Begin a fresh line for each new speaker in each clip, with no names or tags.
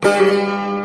Música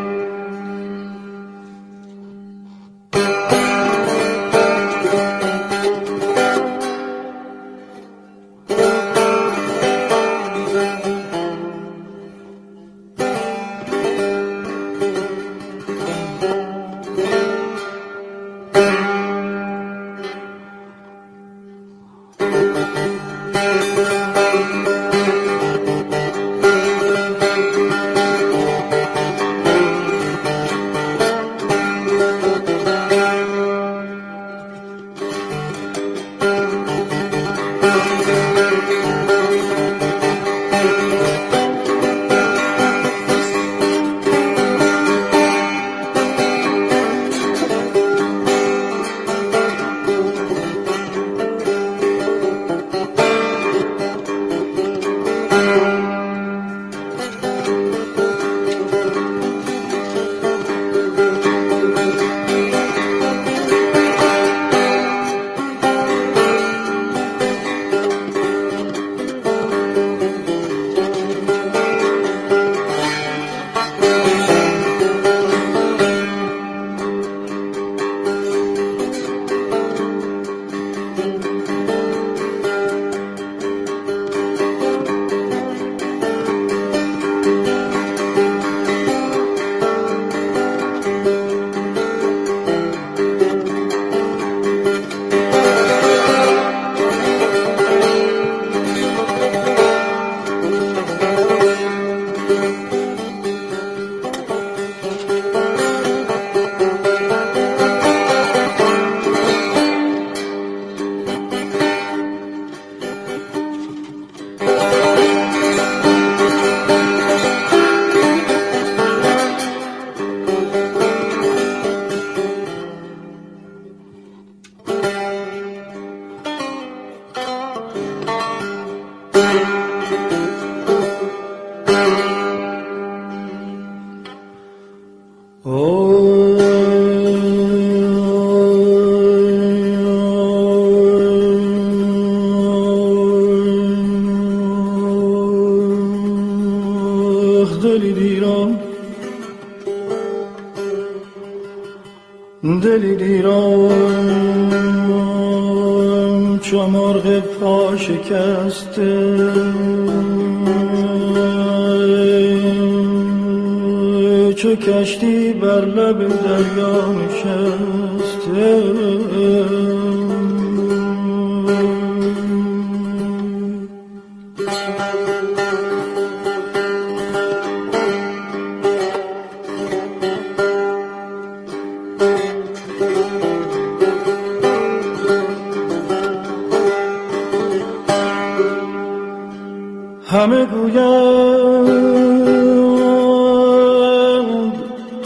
همه گویند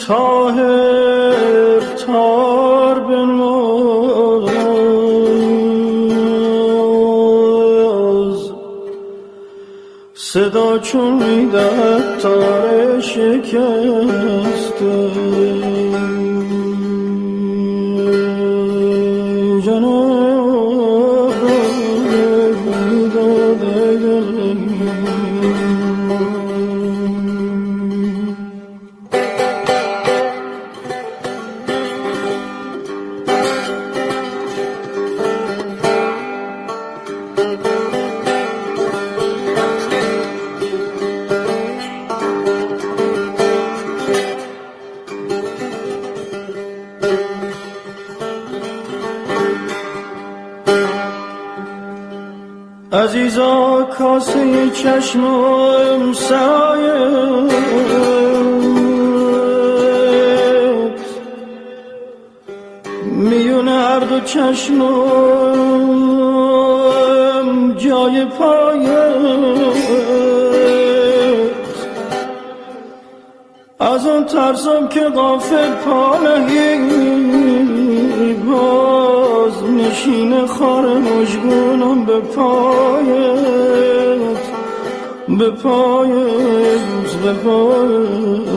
تاهر تار بنواز. صدا چون می‌دهد تار شکسته. چشمم سایت میون هر دو چشمم جای پایت از اون ترسم که غافل پا باز نشین خار مجگونم به پایت به پایت به پایت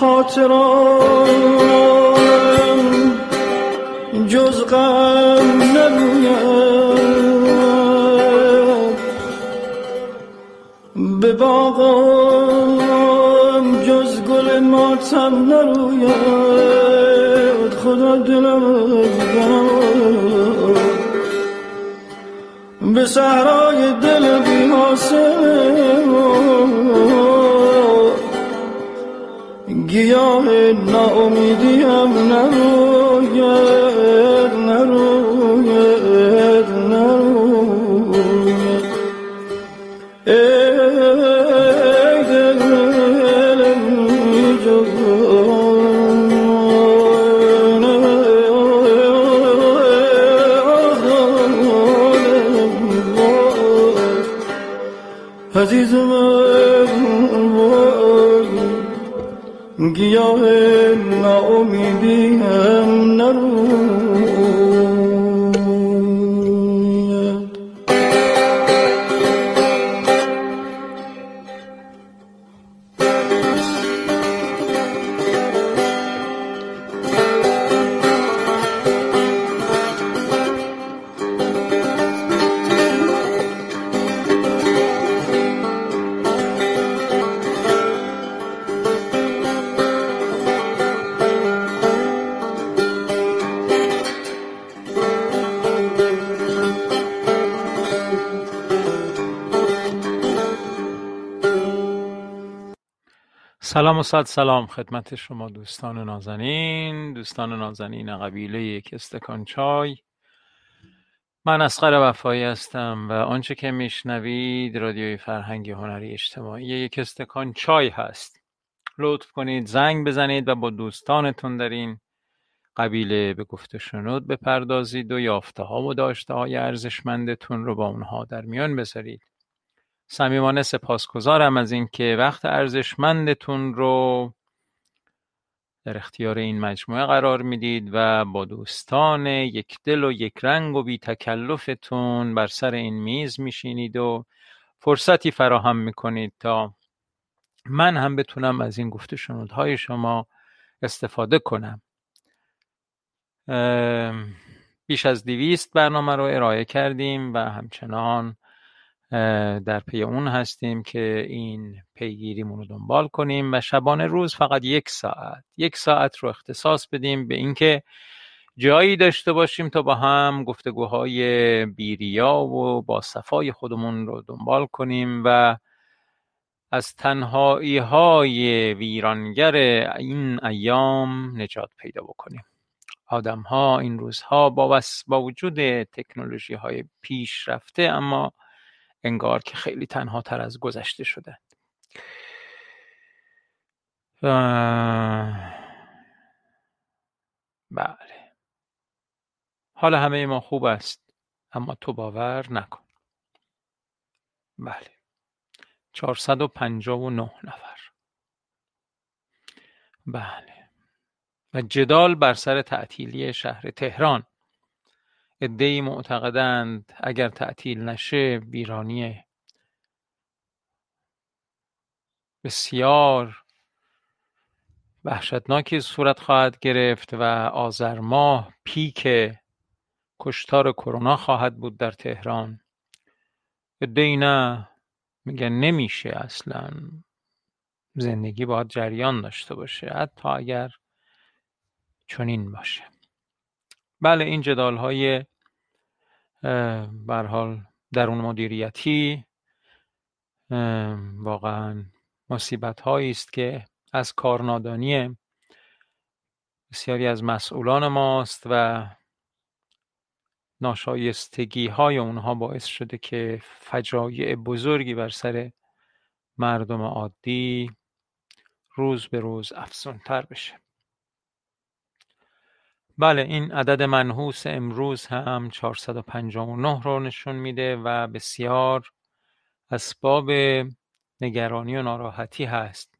خاطران. جز غم نروید به باغم جز گل ماتم نروید خدا دلم به صحرای دل بی گیاه ناامیدیم نروید نروید نروید. ای دل عزیز گیاه ناامیدی
سلام و صد سلام خدمت شما دوستان نازنین دوستان نازنین قبیله یک استکان چای. من اسقر وفایی هستم و آنچه که میشنوید رادیوی فرهنگ هنری اجتماعی یک استکان چای هست. لطف کنید زنگ بزنید و با دوستانتون در این قبیله به گفت شنود بپردازید و یافته ها و داشته های ارزشمندتون رو با اونها در میان بذارید. صمیمانه سپاسگزارم از اینکه وقت ارزشمندتون رو در اختیار این مجموعه قرار می‌دید و با دوستان یک دل و یک رنگ و بی تکلفتون بر سر این میز میشینید و فرصتی فراهم می‌کنید تا من هم بتونم از این گفته شنودهای شما استفاده کنم. بیش از دویست برنامه رو ارائه کردیم و همچنان در پی اون هستیم که این پیگیریمون رو دنبال کنیم و شبانه روز فقط یک ساعت یک ساعت رو اختصاص بدیم به اینکه جایی داشته باشیم تا با هم گفتگوهای بیریا و با صفای خودمون رو دنبال کنیم و از تنهایی های ویرانگر این ایام نجات پیدا بکنیم. آدم ها این روزها با, با وجود تکنولوژی های پیشرفته اما انگار که خیلی تنها تر از گذشته شده. بله. حال همه ما خوب است اما تو باور نکن. بله. 459 نفر. بله. و جدال بر سر تعطیلی شهر تهران. عدهای معتقدند اگر تعطیل نشه ویرانی بسیار وحشتناکی صورت خواهد گرفت و آذر ماه پیک کشتار کرونا خواهد بود در تهران. عدهای نه میگن نمیشه اصلا زندگی باید جریان داشته باشه حتی اگر چنین باشه. بله این جدال های حال درون مدیریتی واقعا مصیبت هایی است که از کارنادانی بسیاری از مسئولان ماست و ناشایستگی های اونها باعث شده که فجایع بزرگی بر سر مردم عادی روز به روز افزونتر بشه. بله این عدد منحوس امروز هم 459 رو نشون میده و بسیار اسباب نگرانی و ناراحتی هست.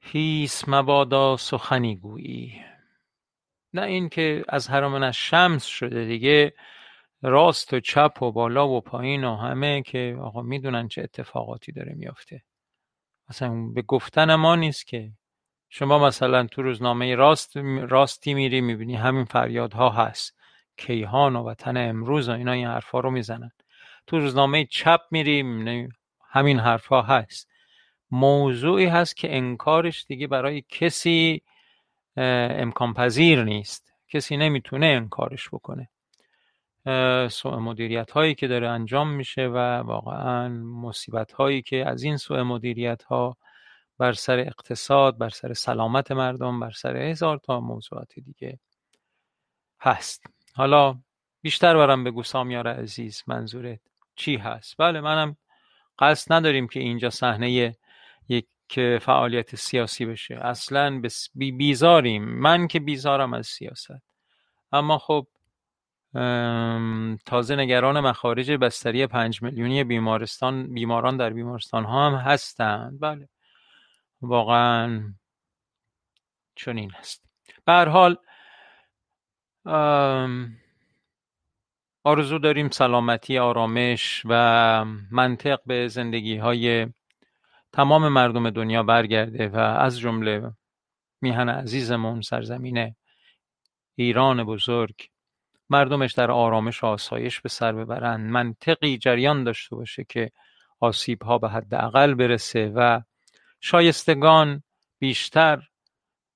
هیس مبادا سخنی گویی. نه اینکه از حرام از شمس شده دیگه راست و چپ و بالا و پایین و همه که آقا می‌دونن چه اتفاقاتی داره میافته. اصلا به گفتن ما نیست که شما مثلا تو روزنامه راست راستی میری می‌بینی همین فریادها هست. کیهان و وطن امروز و اینا این حرفا رو می‌زنن. تو روزنامه چپ میری همین حرفها هست. موضوعی هست که انکارش دیگه برای کسی امکان پذیر نیست. کسی نمی‌تونه انکارش بکنه. سوء مدیریت هایی که داره انجام میشه و واقعا مصیبت هایی که از این سوء مدیریت ها بر سر اقتصاد بر سر سلامت مردم بر سر هزار تا موضوعات دیگه هست. حالا بیشتر برم بگو سامیار عزیز منظورت چی هست؟ بله منم قصد نداریم که اینجا صحنه یک فعالیت سیاسی بشه. اصلا بیزاریم. من که بیزارم از سیاست. اما خب تازه نگران مخارج بستری پنج میلیونی بیمارستان بیماران در بیمارستان ها هم هستند. بله. واقعا چنین هست به هر حال آرزو داریم سلامتی آرامش و منطق به زندگی های تمام مردم دنیا برگرده و از جمله میهن عزیزمون سرزمین ایران بزرگ مردمش در آرامش و آسایش به سر ببرند منطقی جریان داشته باشه که آسیب ها به حداقل برسه و شایستگان بیشتر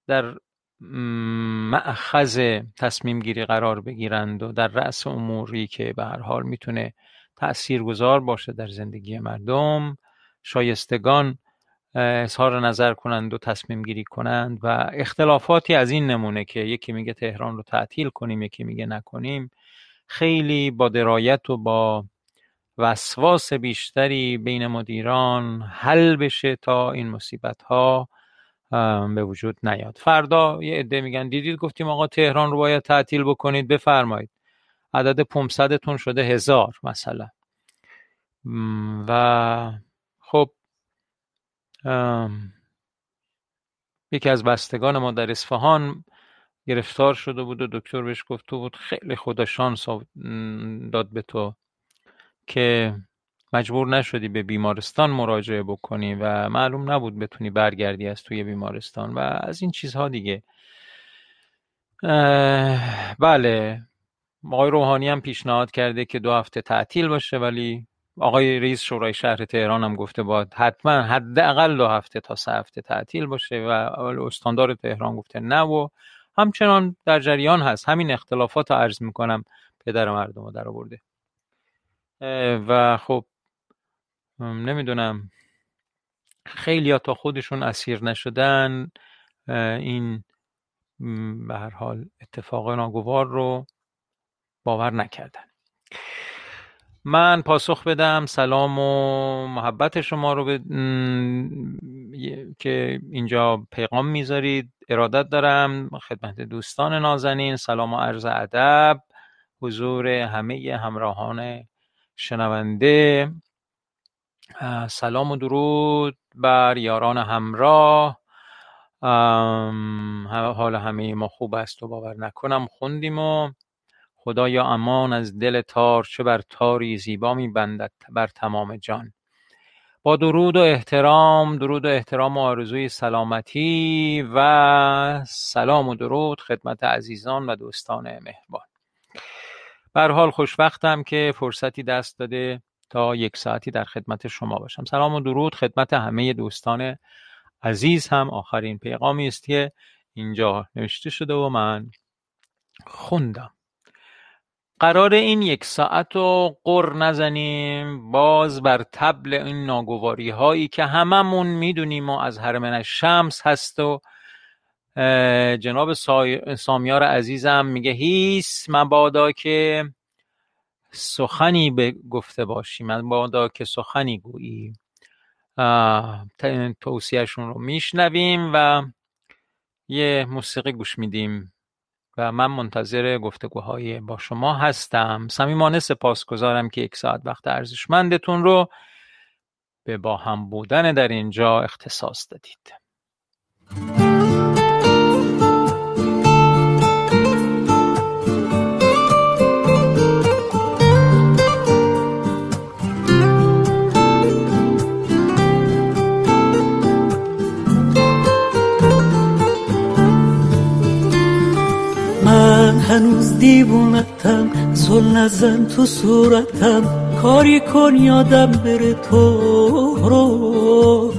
در معخذ تصمیم گیری قرار بگیرند و در رأس اموری که به هر حال می‌تونه گذار باشه در زندگی مردم شایستگان اظهار نظر کنند و تصمیم گیری کنند و اختلافاتی از این نمونه که یکی میگه تهران رو تعطیل کنیم یکی میگه نکنیم خیلی با درایت و با وسواس بیشتری بین مدیران حل بشه تا این مصیبت ها به وجود نیاد. فردا یه عده میگن دیدید گفتیم آقا تهران رو باید تعطیل بکنید؟ بفرمایید. عدد 500 تون شده هزار مثلا. و خب یکی از بستگان ما در اصفهان گرفتار شده بود و دکتر بهش گفت تو بود خیلی خدا شانس داد به تو. که مجبور نشدی به بیمارستان مراجعه بکنی و معلوم نبود بتونی برگردی از توی بیمارستان و از این چیزها دیگه. بله آقای روحانی هم پیشنهاد کرده که دو هفته تعطیل باشه ولی آقای رئیس شورای شهر تهران هم گفته باید حتما حداقل دو هفته تا سه هفته تعطیل باشه و استاندار تهران گفته نه و همچنان در جریان هست. همین اختلافات رو عرض می‌کنم پدر مردم رو در آورده. و خب نمی‌دونم. خیلی تا خودشون اسیر نشدن این به هر حال اتفاق ناگوار رو باور نکردن. من پاسخ بدم سلام و محبت شما رو به... که اینجا پیغام می‌ذارید. ارادت دارم خدمت دوستان نازنین سلام و عرض ادب حضور همه همراهان شنونده سلام و درود بر یاران همراه. حال همه ما خوب است و باور نکنم خوندیم و خدایا امان از دل تار چه بر تاری زیبا می بندد بر تمام جان. با درود و احترام درود و احترام و آرزوی سلامتی و سلام و درود خدمت عزیزان و دوستان مهربان. بر حال خوشوقتم که فرصتی دست داده تا یک ساعتی در خدمت شما باشم. سلام و درود خدمت همه دوستان عزیز. هم آخرین پیغامی است که اینجا نوشته شده و من خوندم. قرار این یک ساعت رو قر نزنیم باز بر تبل این ناگواری هایی که هممون می‌دونیم و از حرمن شمس هست و جناب سامیار عزیزم میگه هیس مبادا که سخنی به گفته باشی مبادا که سخنی گویی. توصیهشون رو میشنویم و یه موسیقی گوش میدیم و من منتظر گفتگوهای با شما هستم. صمیمانه سپاسگزارم که یک ساعت وقت ارزشمندتون رو به با هم بودن در اینجا اختصاص دادید.
هنوز دیوونتم زل نزن تو صورتم. کاری کن یادم بره تو رو.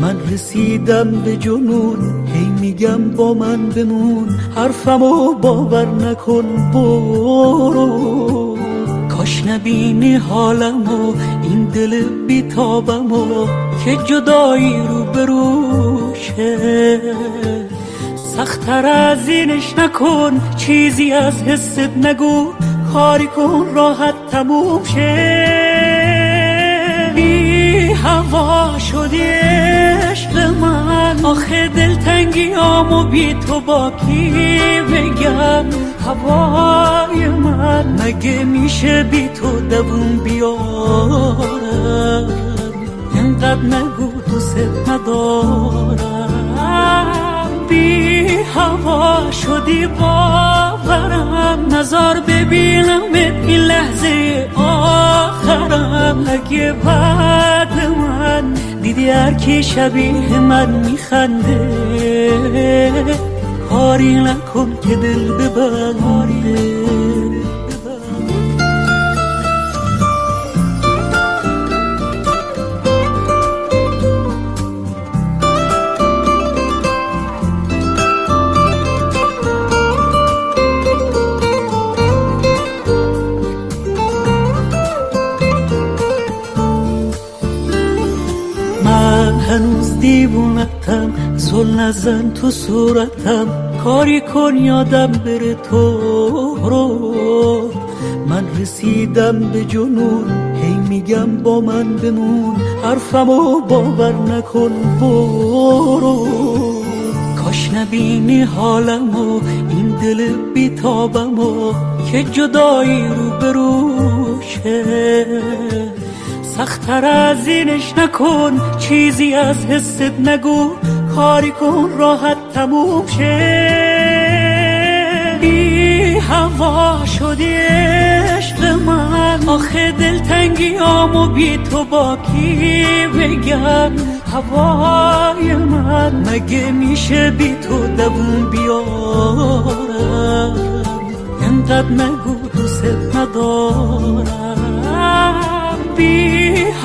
من رسیدم به جنون هی میگم با من بمون. حرفمو باور نکن برو. کاش نبینی حالمو این دل بیتابمو. که جدایی رو بروشه سختتر از اینش نکن. چیزی از حست نگو. کاری کن راحت تموم شه. بی هوا شدی عشق من. آخه دلتنگی آمو بی تو با کی بگم هوای من. مگه میشه بی تو دوون بیارم؟ اینقدر نگو دوست ندارم. بی هوا شدی باورم. نظر ببینم این لحظه آخرم. اگه بعد من دیدی هر کی شبیه من میخنده. کاری نکن که دل ببنده دیوونتم زل نزن تو صورتم. کاری کن یادم بره تو رو. من رسیدم به جنون هی میگم با من بمون. حرفمو باور نکن برو. کاش نبینی حالمو این دل بیتابمو. که جدایی رو بروشه سختتر از اینش نکن. چیزی از حست نگو. کاری کن راحت تموم شه. بی هوا شدی عشق من. آخه دلتنگی آمو بی تو با کی بگم. هوای من. مگه میشه بی تو دوون بیارم؟ اینقدر نگو دوست ندارم. بی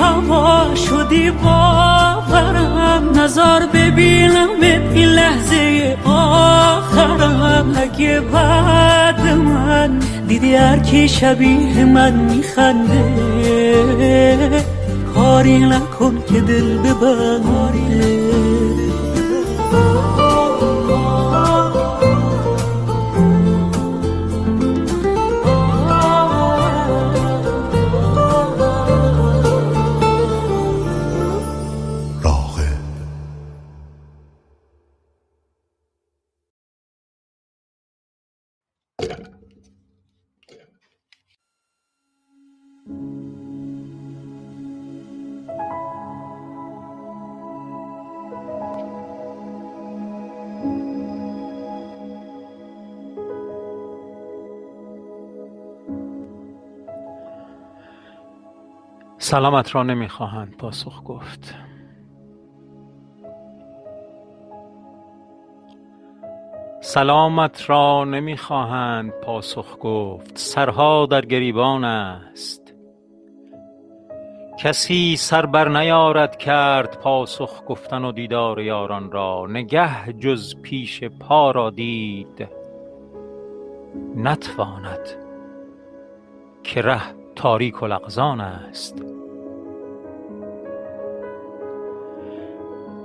هوا شدی باورم. نظر ببینم این لحظه آخرم. اگه بعد من دیدی هر کی شبیه من میخنده. کاری نکن که دل ببنده
سلامت را نمی‌خواهند پاسخ گفت. سلامت را نمی‌خواهند پاسخ گفت. سرها در گریبان است. کسی سر بر نیارد کرد پاسخ گفتن و دیدار یاران را. نگه جز پیش پا را دید. نتواند که ره تاریک و لغزان است.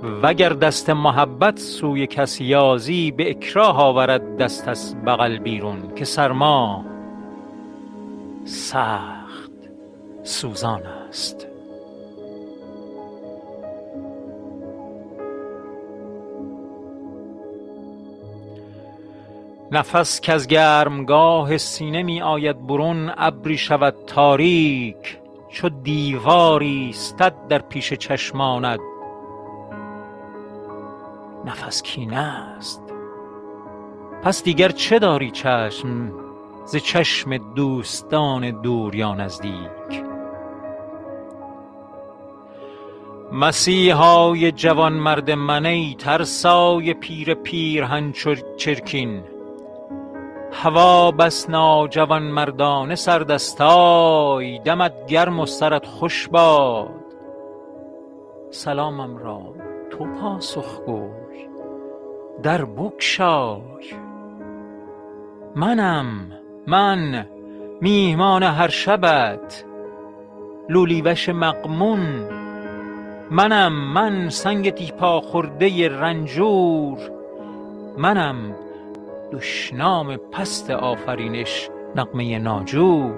وگر دست محبت سوی کس یازی به اکراه آورد دست از بغل بیرون که سرما سخت سوزان است. نفس کز گرمگاه سینه می آید برون ابری شود تاریک چو دیواری ایستد در پیش چشمانت. نفس کینه است. پس دیگر چه داری چشم ز چشم دوستان دور یا نزدیک؟ مسیحای جوانمرد من ای ترسای پیر پیرهن چرکین. هوا بس ناجوان مردانه سردستای دمت گرم و سرت خوش باد. سلامم را تو پاسخ گوی در بگشای. منم من میهمان هر شبت. لولیوش مغمون. منم من سنگ تیپا خورده رنجور. منم دشنام پست آفرینش نغمه ناجور.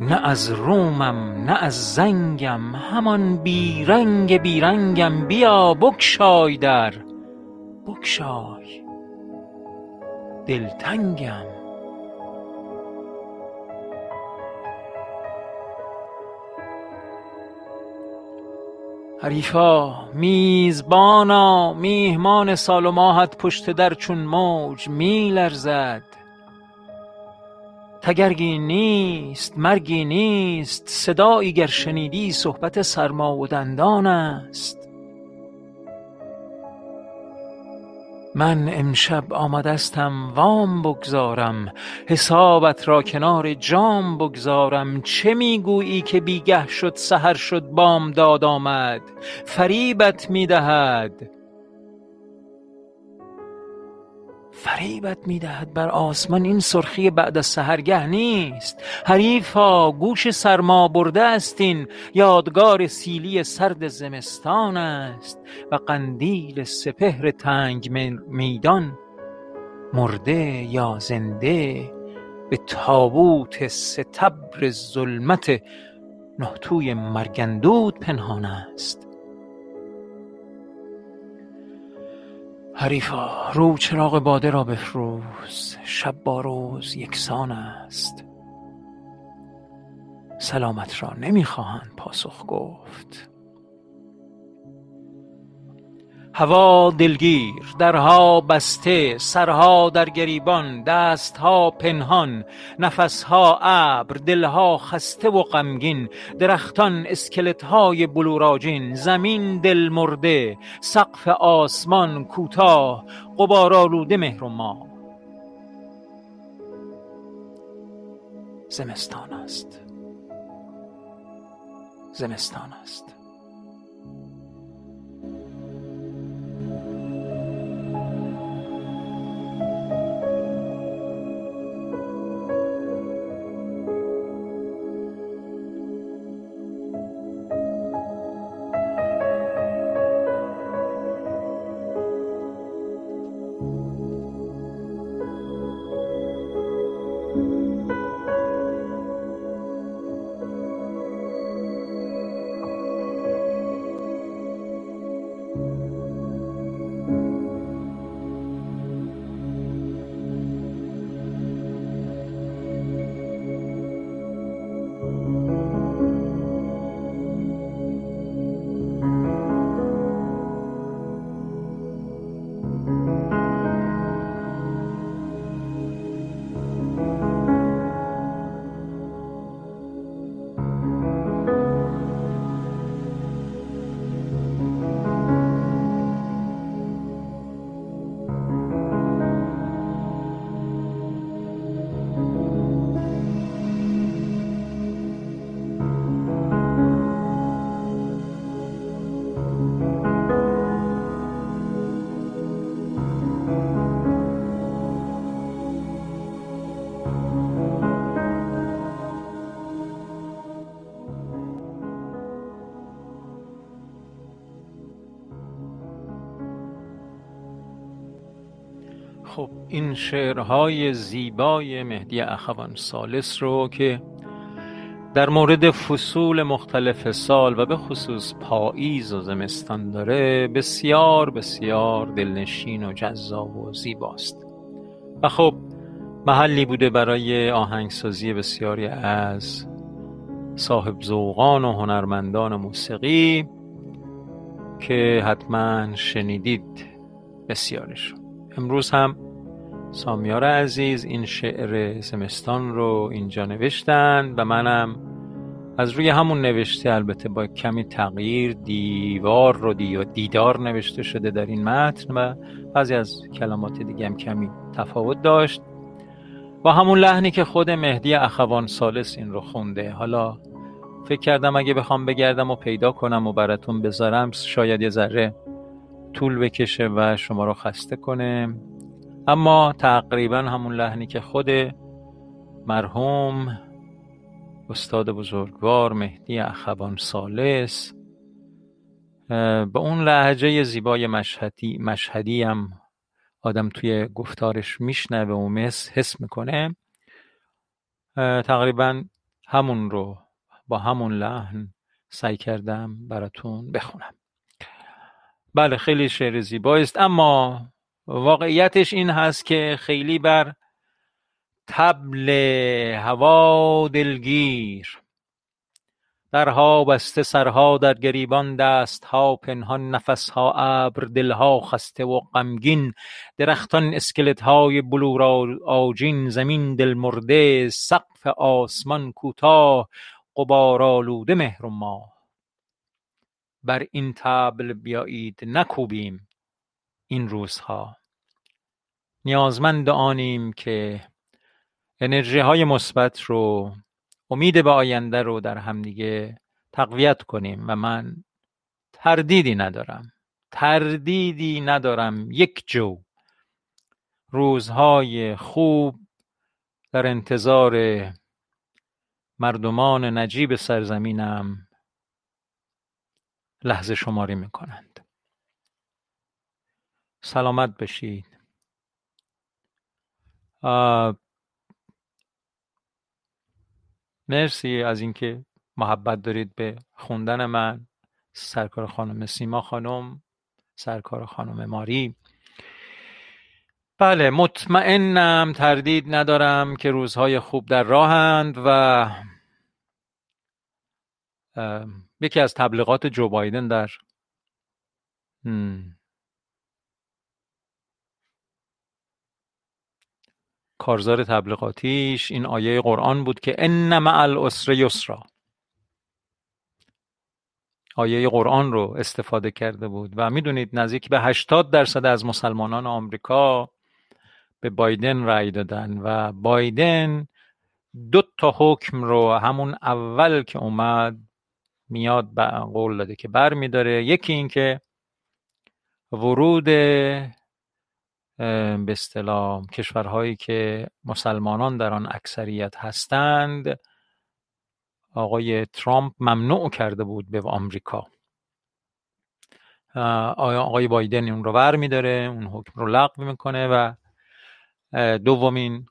نه از رومم نه از زنگم همان بیرنگ بیرنگم بیا بگشای در. بگشای. دلتنگم. حریفا میزبانا میهمان سال و ماهت پشت در چون موج می لرزد تگرگی نیست مرگی نیست صدایی گر شنیدی صحبت سرما و دندان است. من امشب آمدستم وام بگذارم حسابت را کنار جام بگذارم. چه می‌گویی که بیگه شد سحر شد بامداد آمد فریبت می‌دهد. فریبت می‌دهد بر آسمان. این سرخی بعد از سحرگه نیست. حریفا گوش سرما برده است این. یادگار سیلی سرد زمستان است. و قندیل سپهر تنگ میدان. مرده یا زنده به تابوت ستبر ظلمت. نه توی مرگندود پنهان است. حریفا رو چراغ باده را بفروز. شب با روز یکسان است. سلامت را نمی‌خواهند پاسخ گفت. هوا دلگیر درها بسته سرها در گریبان دستها پنهان نفسها ابر دلها خسته و غمگین درختان اسکلتهای بلوراجین زمین دل مرده سقف آسمان کوتاه غبارآلوده مهر و ماه. زمستان است. زمستان است. این شعرهای زیبای مهدی اخوان سالس رو که در مورد فصول مختلف سال و به خصوص پاییز و زمستان داره بسیار بسیار دلنشین و جذاب و زیباست. و خب محلی بوده برای آهنگسازی بسیاری از صاحب زوغان و هنرمندان موسیقی که حتما شنیدید بسیارش امروز هم سامیار عزیز این شعر زمستان رو اینجا نوشتن و منم از روی همون نوشته البته با کمی تغییر دیوار رو دیدار نوشته شده در این متن و بعضی از کلمات دیگه هم کمی تفاوت داشت. با همون لحنی که خود مهدی اخوان سالس این رو خونده. حالا فکر کردم اگه بخوام بگردم و پیدا کنم و براتون بذارم شاید یه ذره طول بکشه و شما رو خسته کنه. اما تقریبا همون لحنی که خود مرحوم استاد بزرگوار مهدی اخوان سالس به اون لحجه زیبای مشهدی, مشهدی هم آدم توی گفتارش میشنوه و حس می‌کنه. تقریبا همون رو با همون لحن سعی کردم براتون بخونم. بله خیلی شعر زیبایی است اما واقعیتش این هست که خیلی بر تبل هوا دلگیر. درها بسته سرها در گریبان دستها پنهان نفسها ابر دلها خسته و غمگین. درختان اسکلت های بلور آجین زمین دل مرده سقف آسمان کوتاه غبار آلوده مهر و بر این تبل بیایید نکوبیم این روزها. نیازمند آنیم که انرژی های مثبت رو امید به آینده رو در همدیگه تقویت کنیم و من تردیدی ندارم. تردیدی ندارم. یک جو. روزهای خوب در انتظار مردمان نجیب سرزمینم لحظه شماری می‌کنند. سلامت بشید. مرسی از اینکه محبت دارید به خوندن من سرکار خانم سیما خانم سرکار خانم ماری. بله مطمئنم تردید ندارم که روزهای خوب در راهند و یکی از تبلیغات جو بایدن در کارزار تبلیغاتیش این آیه قرآن بود که ان مع العسر یسرا آیه قرآن رو استفاده کرده بود. و می‌دونید نزدیک به 80 درصد از مسلمانان آمریکا به بایدن رأی دادن و بایدن دو تا حکم رو همون اول که اومد میاد قول داده که بر میداره یکی این که ورود به اصطلاح کشورهایی که مسلمانان در آن اکثریت هستند. آقای ترامپ ممنوع کرده بود به آمریکا. آقای بایدن اون رو ور میداره؟ اون حکم رو لغو می‌کنه و دومین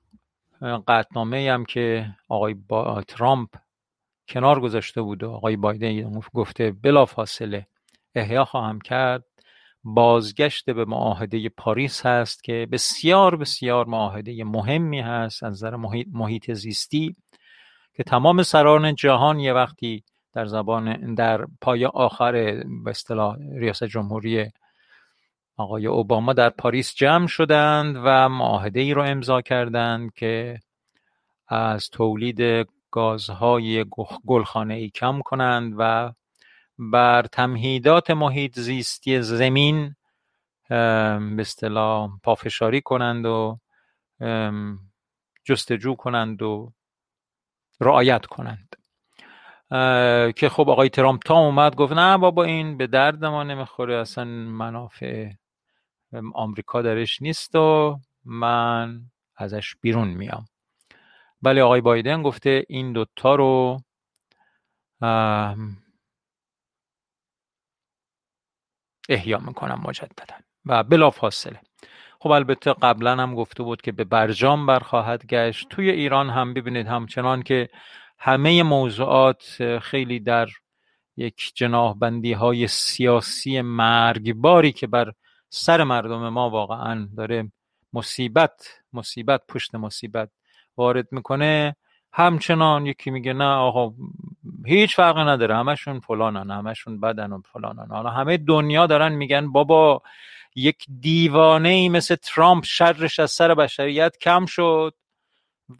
قطنامه هم که آقای با ترامپ کنار گذاشته بود و آقای بایدن گفته بلا فاصله احیا خواهم کرد. بازگشت به معاهده پاریس هست که بسیار بسیار معاهده مهمی هست از نظر محیط, محیط زیستی که تمام سران جهان یه وقتی در زبان در پای آخر به اصطلاح ریاست جمهوری آقای اوباما در پاریس جمع شدند و معاهده ای رو امضا کردند که از تولید گازهای گلخانه ای کم کنند و بر تمهیدات محیط زیستی زمین به اصطلاح پافشاری کنند و جستجو کنند و رعایت کنند. که خب آقای ترامپ تا اومد گفت نه بابا این به درد ما نمی‌خوره اصلا منافع آمریکا درش نیست و من ازش بیرون میام. ولی آقای بایدن گفته این دوتا رو احیا می‌کنم مجددا. و بلا فاصله خب البته قبلا هم گفته بود که به برجام برخواهد گشت. توی ایران هم ببینید همچنان که همه موضوعات خیلی در یک جناح بندی های سیاسی مرگباری که بر سر مردم ما واقعا داره مصیبت مصیبت پشت مصیبت وارد می‌کنه همچنان یکی میگه نه آقا هیچ فرقی نداره. همشون فلانن همشون بدن و فلانن. حالا همه دنیا دارن میگن بابا یک دیوانه ای مثل ترامپ شرش از سر بشریت کم شد.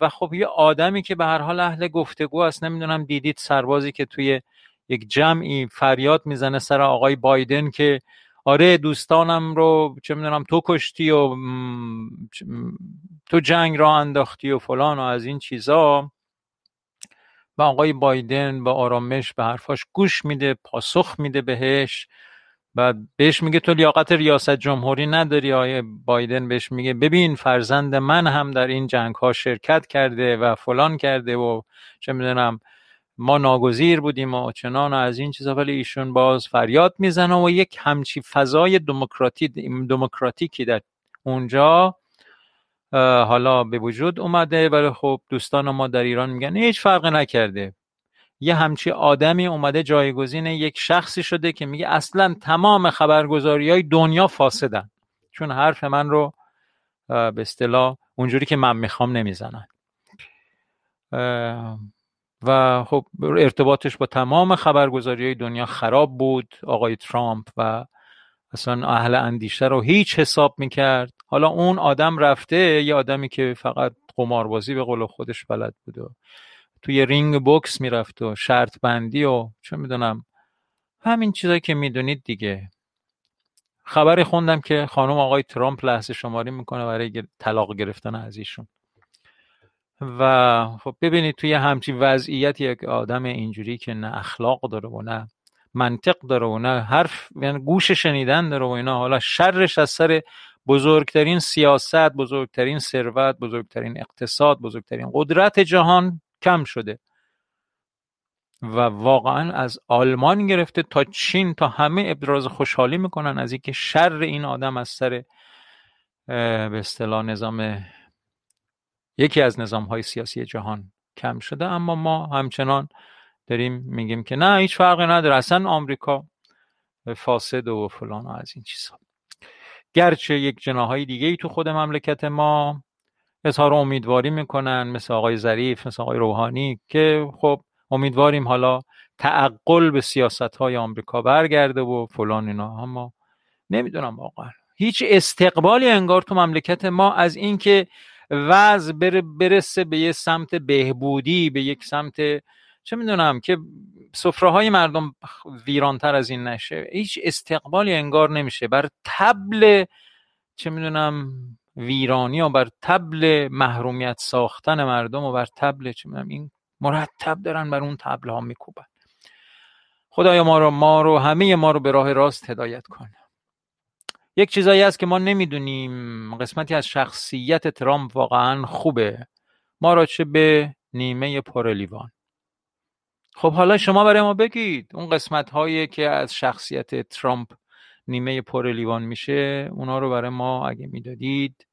و خب یه آدمی که به هر حال اهل گفتگو است نمی‌دونم دیدید سربازی که توی یک جمعی فریاد می‌زنه سر آقای بایدن که آره دوستانم رو چه می‌دونم تو کشتی و تو جنگ را انداختی و فلان و از این چیزا. و آقای بایدن با آرامش به حرفاش گوش میده پاسخ میده بهش و بهش میگه تو لیاقت ریاست جمهوری نداری؟ آقای بایدن بهش میگه ببین فرزند من هم در این جنگ ها شرکت کرده و فلان کرده و چه می‌دونم ما ناگزیر بودیم و چنان و از این چیزا ولی ایشون باز فریاد می‌زنه و یک همچی فضای دموکراتی دموکراتیکی در اونجا حالا به وجود اومده ولی خب دوستان ما در ایران میگن هیچ فرق نکرده. یه همچی آدمی اومده جایگزین یک شخصی شده که میگه اصلا تمام خبرگزاری های دنیا فاسدن. چون حرف من رو به اصطلاح اونجوری که من می‌خوام نمی‌زنن. و خب ارتباطش با تمام خبرگزاری های دنیا خراب بود. آقای ترامپ و اصلا اهل اندیشه رو هیچ حساب می‌کرد. حالا اون آدم رفته یه آدمی که فقط قماربازی به قول خودش بلد بود و توی رینگ بوکس می‌رفت و شرط بندی و چه می‌دونم همین چیزایی که می‌دونید دیگه. خبری خوندم که خانم آقای ترامپ لحظه شماری می‌کنه برای طلاق گرفتن از ایشون. و خب ببینید توی همچین وضعیت یک آدم اینجوری که نه اخلاق داره و نه منطق داره و نه حرف یعنی گوش شنیدن داره و اینا. حالا شرش از سر بزرگترین سیاست بزرگترین ثروت بزرگترین اقتصاد بزرگترین قدرت جهان کم شده. و واقعا از آلمان گرفته تا چین تا همه ابراز خوشحالی می‌کنن از اینکه شر این آدم از سر به اصطلاح نظام یکی از نظام های سیاسی جهان کم شده. اما ما همچنان داریم میگیم که نه هیچ فرقی نداره. اصلا آمریکا فاسد و فلان و از این چیزها. گرچه یک جناهای دیگه ای تو خود مملکت ما اظهار امیدواری می‌کنن مثل آقای ظریف مثل آقای روحانی که خب امیدواریم حالا تعقل به سیاست های آمریکا برگرده و فلان اینا. اما نمی‌دونم واقعا. هیچ استقبالی انگار تو مملکت ما از اینکه وضع بره برسه به یه سمت بهبودی به یک سمت چه می‌دونم که سفره های مردم ویرانتر از این نشه هیچ استقبالی انگار نمیشه. بر تبل چه می‌دونم ویرانی و بر تبل محرومیت ساختن مردم و بر تبل چه می‌دونم این مرتب دارن بر اون تبل ها میکوبن. خدایا ما رو ما رو همه ما رو به راه راست هدایت کنه یک چیزایی هست که ما نمی‌دونیم قسمتی از شخصیت ترامپ واقعا خوبه. ما را چه به نیمه پر لیوان. خب حالا شما برای ما بگید اون قسمت هایی که از شخصیت ترامپ نیمه پر لیوان میشه اونا رو برای ما اگه می‌دادید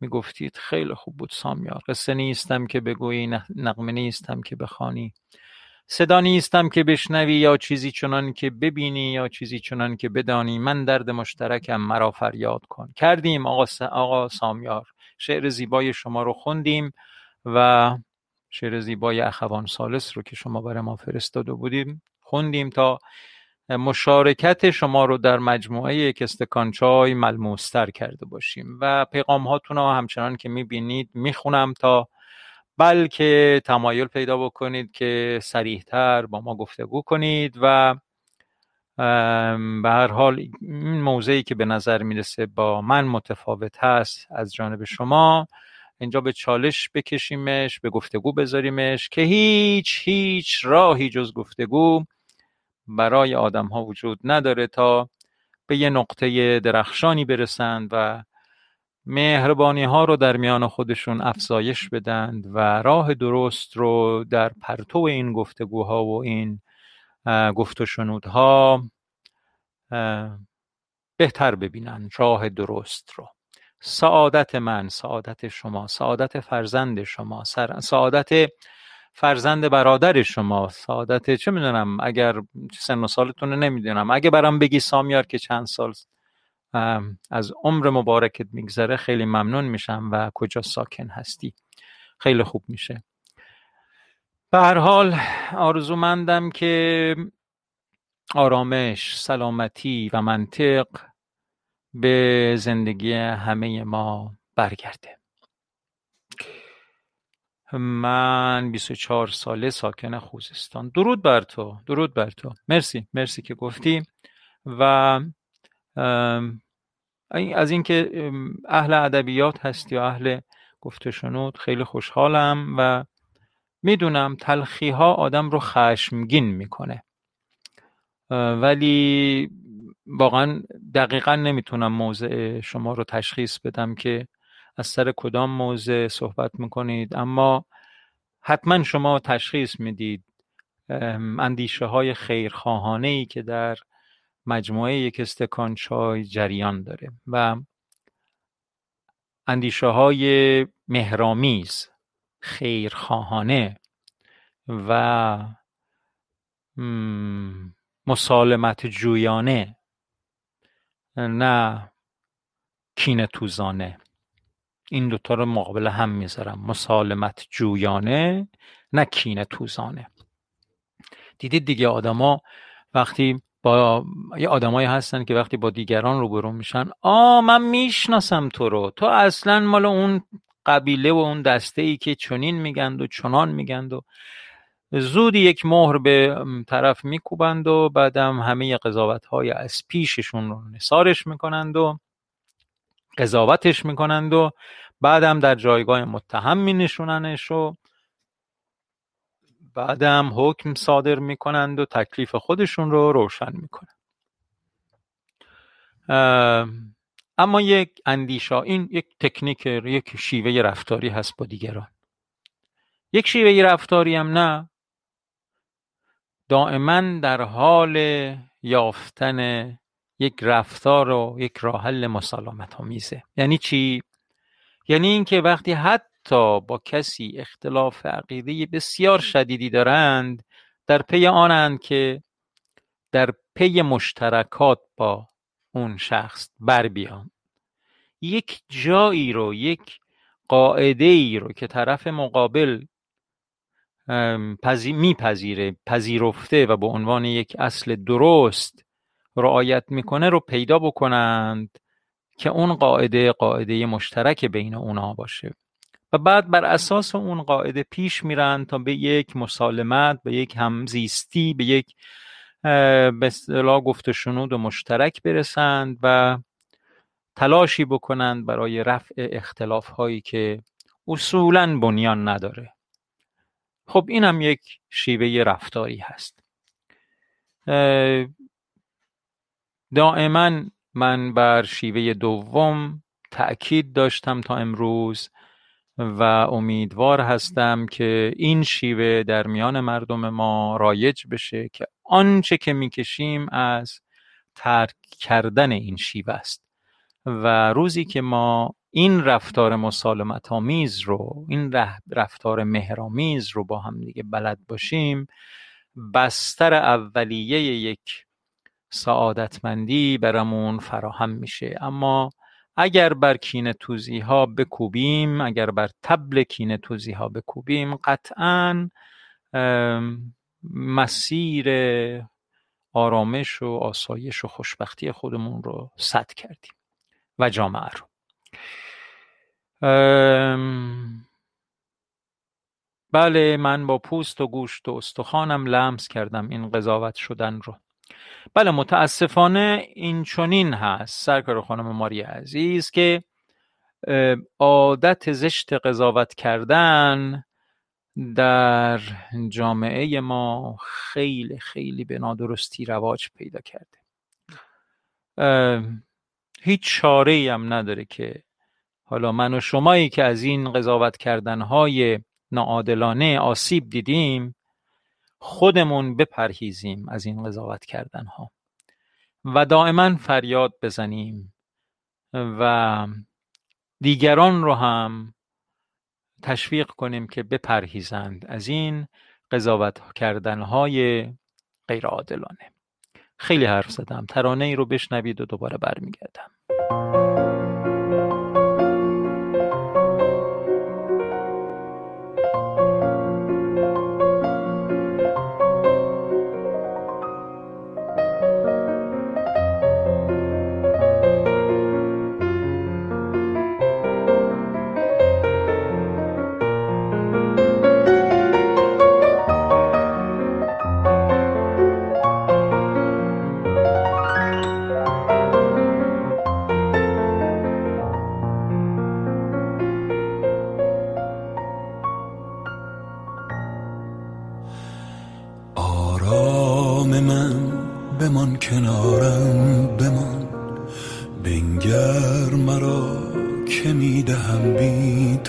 می‌گفتید خیلی خوب بود سامیار. قصه نیستم که بگویی نقمه نیستم که بخوانی. صدا نیستم که بشنوی یا چیزی چنان که ببینی یا چیزی چنان که بدانی. من درد مشترکم مرا فریاد کن. کردیم آقا, آقا سامیار. شعر زیبای شما رو خوندیم و شعر زیبای اخوان سالس رو که شما برای ما فرستاده بودیم خوندیم تا مشارکت شما رو در مجموعه یک استکان چای ملموستر کرده باشیم و پیغام هاتون رو همچنان که می‌بینید می‌خونم تا بلکه تمایل پیدا بکنید که سریحتر با ما گفتگو کنید و به هر حال این موضعی که به نظر می‌رسه با من متفاوت هست از جانب شما. اینجا به چالش بکشیمش به گفتگو بذاریمش که هیچ هیچ راهی جز گفتگو برای آدم ها وجود نداره تا به یه نقطه درخشانی برسند و مهربانی ها رو در میان خودشون افزایش بدند و راه درست رو در پرتو این گفتگوها و این گفت و شنودها بهتر ببینن راه درست رو. سعادت من سعادت شما سعادت فرزند شما سعادت فرزند برادر شما سعادت چه می‌دونم اگر سن و سالتون رو نمی‌دونم. اگه برام بگی سامیار که چند سال از عمر مبارکت میگذره خیلی ممنون میشم و کجا ساکن هستی. خیلی خوب میشه. به هر حال آرزومندم که آرامش سلامتی و منطق به زندگی همه ما برگرده. من 24 ساله ساکن خوزستان. درود بر تو درود بر تو. مرسی مرسی که گفتی. و از اینکه اهل ادبیات هستی و اهل گفته شنود خیلی خوشحالم و می‌دونم تلخی ها آدم رو خشمگین می‌کنه. ولی واقعا دقیقا نمی‌تونم موضع شما رو تشخیص بدم که از سر کدام موضع صحبت می‌کنید. اما حتما شما تشخیص می‌دید اندیشه های خیرخواهانه ای که در مجموعه یک استکان چای جریان داره و اندیشه های مهرامیز خیرخواهانه و مسالمت جویانه نه کین توزانه. این دوتا رو مقابل هم می‌ذارم. مسالمت جویانه نه کین توزانه. دیدید دیگه آدما وقتی با یه آدمایی هستن که وقتی با دیگران روبرو میشن آ من می‌شناسم تو رو. تو اصلا مال اون قبیله و اون دسته ای که چنین میگند و چنان میگند و زودی یک مهر به طرف میکوبند و بعدم همه قضاوت های از پیششون رو نسارش می‌کنند و قضاوتش می‌کنند و بعدم در جایگاه متهم مینشوننش و بعدم حکم صادر می‌کنند و تکلیف خودشون رو روشن می‌کنند. اما یک اندیشا این یک تکنیک یک شیوه رفتاری هست با دیگران. یک شیوه رفتاری هم نه. دائما در حال یافتن یک رفتار و یک راه حل مسالمت آمیزه. یعنی چی؟ یعنی اینکه وقتی حتی با کسی اختلاف عقیده بسیار شدیدی دارند در پی آنند که در پی مشترکات با اون شخص بر بیان. یک جایی رو یک قاعده ای رو که طرف مقابل میپذیره پذیرفته و به عنوان یک اصل درست رعایت می‌کنه رو پیدا بکنند که اون قاعده قاعده مشترک بین اونا باشه. و بعد بر اساس اون قاعده پیش میرن تا به یک مسالمت به یک همزیستی به یک به اصطلاح شنود و مشترک برسند و تلاشی بکنند برای رفع اختلاف هایی که اصولا بنیان نداره. خب این هم یک شیوه رفتاری هست. دائما من بر شیوه دوم تأکید داشتم تا امروز و امیدوار هستم که این شیوه در میان مردم ما رایج بشه که آنچه که می‌کشیم از ترک کردن این شیوه است و روزی که ما این رفتار مسالمت آمیز رو این رفتار مهرامیز رو با هم دیگه بلد باشیم. بستر اولیه یک سعادتمندی برامون فراهم میشه. اما اگر بر کینه توزی ها بکوبیم اگر بر تبل کینه توزی ها بکوبیم قطعا مسیر آرامش و آسایش و خوشبختی خودمون رو سد کردیم و جامعه رو. بله من با پوست و گوشت و استخوانم لمس کردم این قضاوت شدن رو. بله متاسفانه این چنین هست سرکار خانم ماری عزیز که عادت زشت قضاوت کردن در جامعه ما خیلی خیلی به نادرستی رواج پیدا کرده. هیچ چاره هم نداره که حالا من و شمایی که از این قضاوت کردنهای ناعادلانه آسیب دیدیم خودمون بپرهیزیم از این قضاوت کردنها و دائما فریاد بزنیم و دیگران رو هم تشویق کنیم که بپرهیزند از این قضاوت کردنهای غیرعادلانه. خیلی حرف زدم. ترانه ای رو بشنوید و دوباره برمیگردم.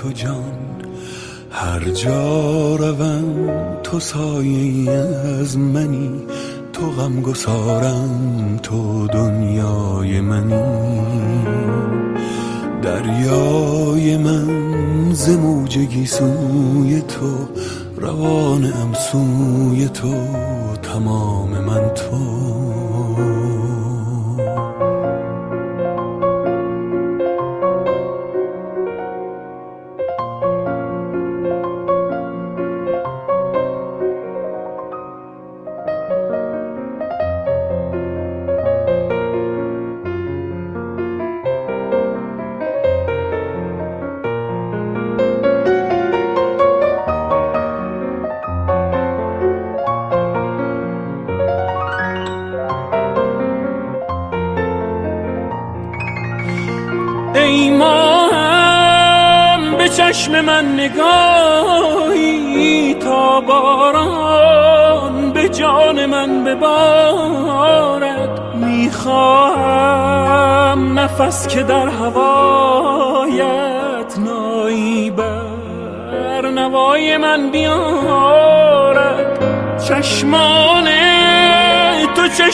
تو جان هر جا روم تو سایه از منی تو غم گسارم تو دنیای منی. دریای من ز موج سوی تو روان سوی تو تمام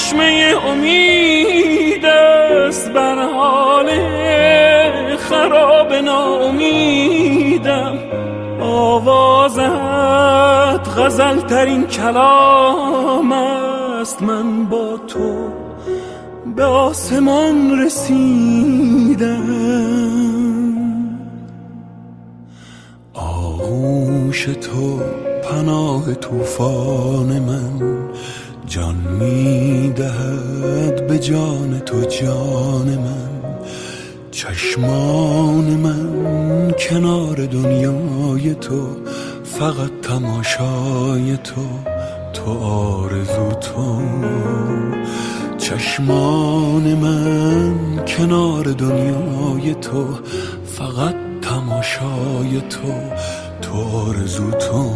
چشمه امید است بر حال خراب ناامیدم. آوازت غزل ترین کلام است. من با تو به آسمان رسیدم.
آغوش تو پناه طوفان من. جان می‌دهد به جان تو جان من چشمان من کنار دنیای تو فقط تماشای تو تو آرزو تو. چشمان من کنار دنیای تو فقط تماشای تو تو آرزو تو.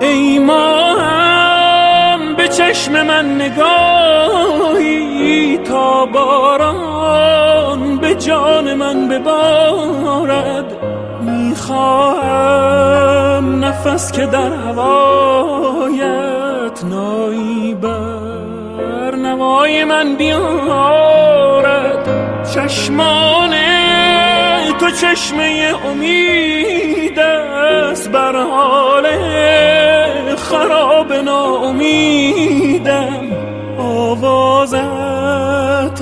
ای به چشم من نگاهی تا باران به جان من ببارد. می‌خواهم نفس که در هوایت نایی بر نوای من بیارد. چشمان تو چشمه امید است بر حال خراب ناامیدم. آوازت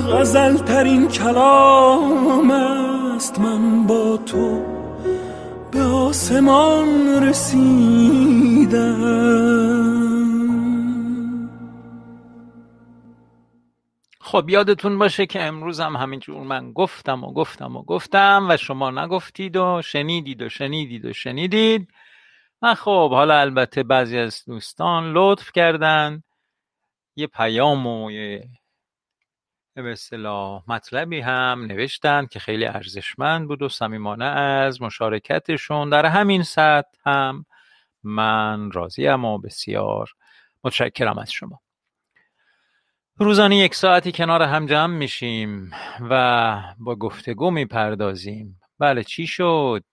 غزل ترین کلام است. من با تو به آسمان رسیدم.
خب یادتون باشه که امروز هم همینجور من گفتم و گفتم و گفتم و شما نگفتید و شنیدید و شنیدید و شنیدید. و خب حالا البته بعضی از دوستان لطف کردن. یه پیام و یه به اصطلاح مطلبی هم نوشتن که خیلی ارزشمند بود و صمیمانه از مشارکتشون. در همین سطح هم من راضیم و بسیار متشکرم از شما. روزانه یک ساعتی کنار هم جمع میشیم و با گفتگو می‌پردازیم. بله چی شد؟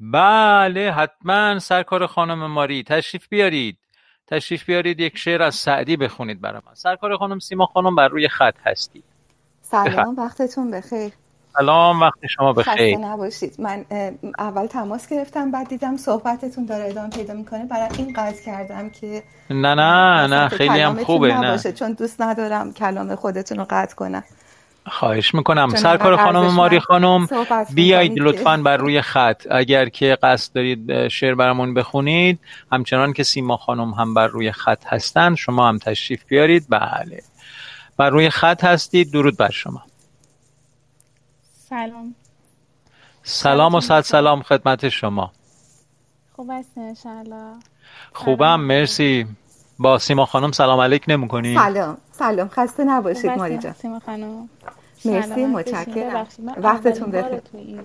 بله حتما سرکار خانم ماری. تشریف بیارید. تشریف بیارید یک شعر از سعدی بخونید برای من. سرکار خانم سیما خانم بر روی خط هستید.
سلام وقتتون بخیر.
سلام وقت شما
خسته
بخیر
نباشید. من اول تماس گرفتم بعد دیدم صحبتتون داره ادامه پیدا می‌کنه. برای این قطع کردم که
نه نه نه خیلی هم خوبه نه.
چون دوست ندارم کلام خودتون رو قطع کنم.
خواهش می‌کنم. سرکار خانم ماری خانم بیایید لطفا بر روی خط. اگر که قصد دارید شعر برامون بخونید. همچنان که سیما خانم هم بر روی خط هستن شما هم تشریف بیارید. بله. بر روی خط هستید. درود بر شما.
سلام.
سلام و صد سلام خدمت شما.
خوب هستین انشالله
خوبم. مرسی. با سیما خانم سلام علیک نمی کنی؟
سلام. سلام. خسته نباشید ماری جان.
سیما خانم.
مرسی، متشکرم. وقتتون بخیر.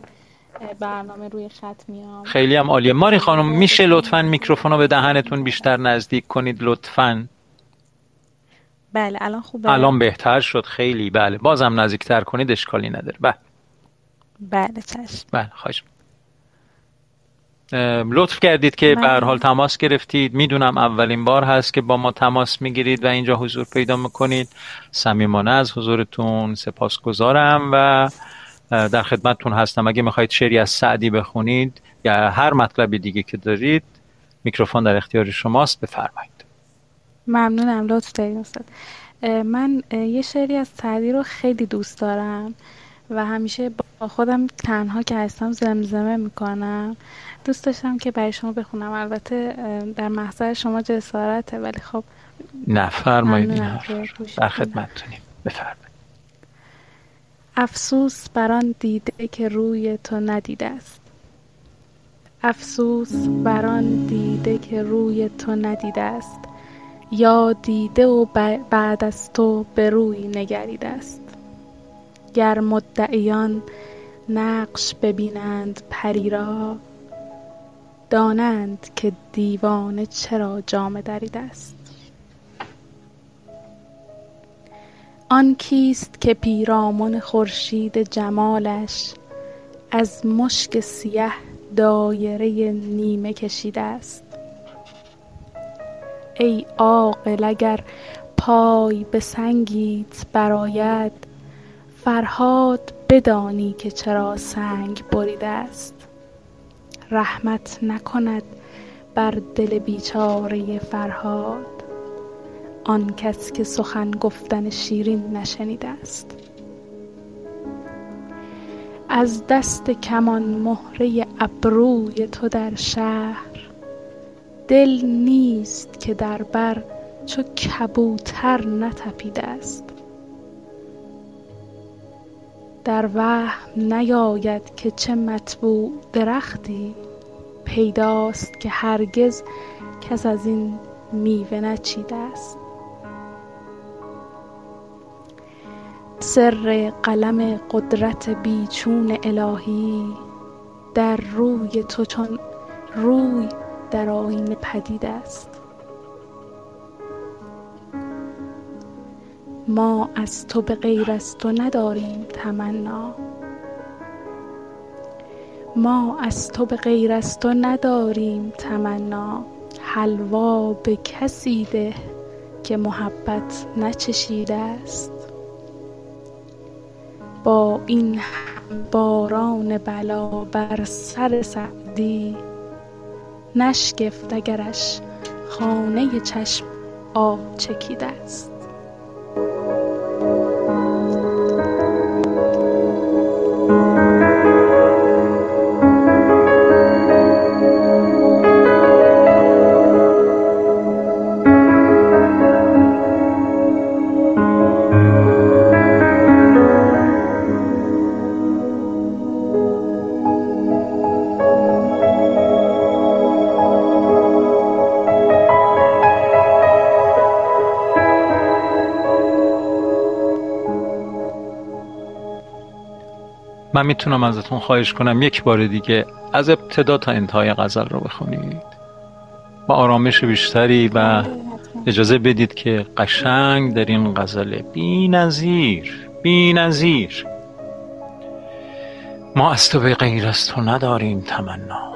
برنامه روی خط میام.
خیلی هم عالیه. ماری خانم میشه لطفا میکروفون رو به دهنتون بیشتر نزدیک کنید لطفا؟
بله الان خوبه.
الان بهتر شد. خیلی بله. بازم نزدیکتر کنید اشکالی نداره. بله.
بله چشم.
بله خواهش. لطف کردید که به حال تماس گرفتید. می‌دونم اولین بار هست که با ما تماس می‌گیرید و اینجا حضور پیدا می‌کنید. صمیمانه از حضورتون سپاسگزارم و در خدمتتون هستم. اگه می‌خواید شعری از سعدی بخونید یا هر مطلبی دیگه که دارید میکروفون در اختیار شماست. بفرمایید.
ممنونم. لطف دارید استاد. من یه شعری از سعدی رو خیلی دوست دارم و همیشه با خودم تنها که هستم زمزمه می‌کنم. دوست داشتم که برای شما بخونم. البته در محضر شما جسارته ولی خب
نه فرمایید در خدمتتونیم. بفرمایید.
افسوس بر آن دیده که روی تو ندیده است. افسوس بر آن دیده که روی تو ندیده است. یا دیده و بعد از تو به روی نگریده است. گر مدعیان نقش ببینند پری را دانند که دیوانه چرا جامه دریده است. آن کیست که پیرامن خورشید جمالش از مشک سیه دایره نیمه کشیده است. ای عاقل اگر پای به سنگیت برآید فرهاد بدانی که چرا سنگ بریده است. رحمت نکند بر دل بیچاره فرهاد. آن کس که سخن گفتن شیرین نشنیده است. از دست کمان مهره ابروی تو در شهر. دل نیست که در بر چو کبوتر نتپیده است. در وهم نیاید که چه مطبوع درختی پیداست که هرگز کس از این میوه نچیده است. سر قلم قدرت بیچون الهی در روی تو چون روی در آینه پدید است. ما از تو به غیر از تو نداریم تمنا. ما از تو به غیر از تو نداریم تمنا. حلوا به کسی ده که محبت نچشیده است. با این باران بلا بر سر سعدی نشگفت اگرش خانه چشم آب چکیده است.
من می‌تونم ازتون خواهش کنم یک بار دیگه از ابتدا تا انتهای غزل رو بخونید. با آرامش بیشتری و اجازه بدید که قشنگ در این غزل بی نظیر بی نظیر. ما از تو به غیر از تو نداریم تمنا.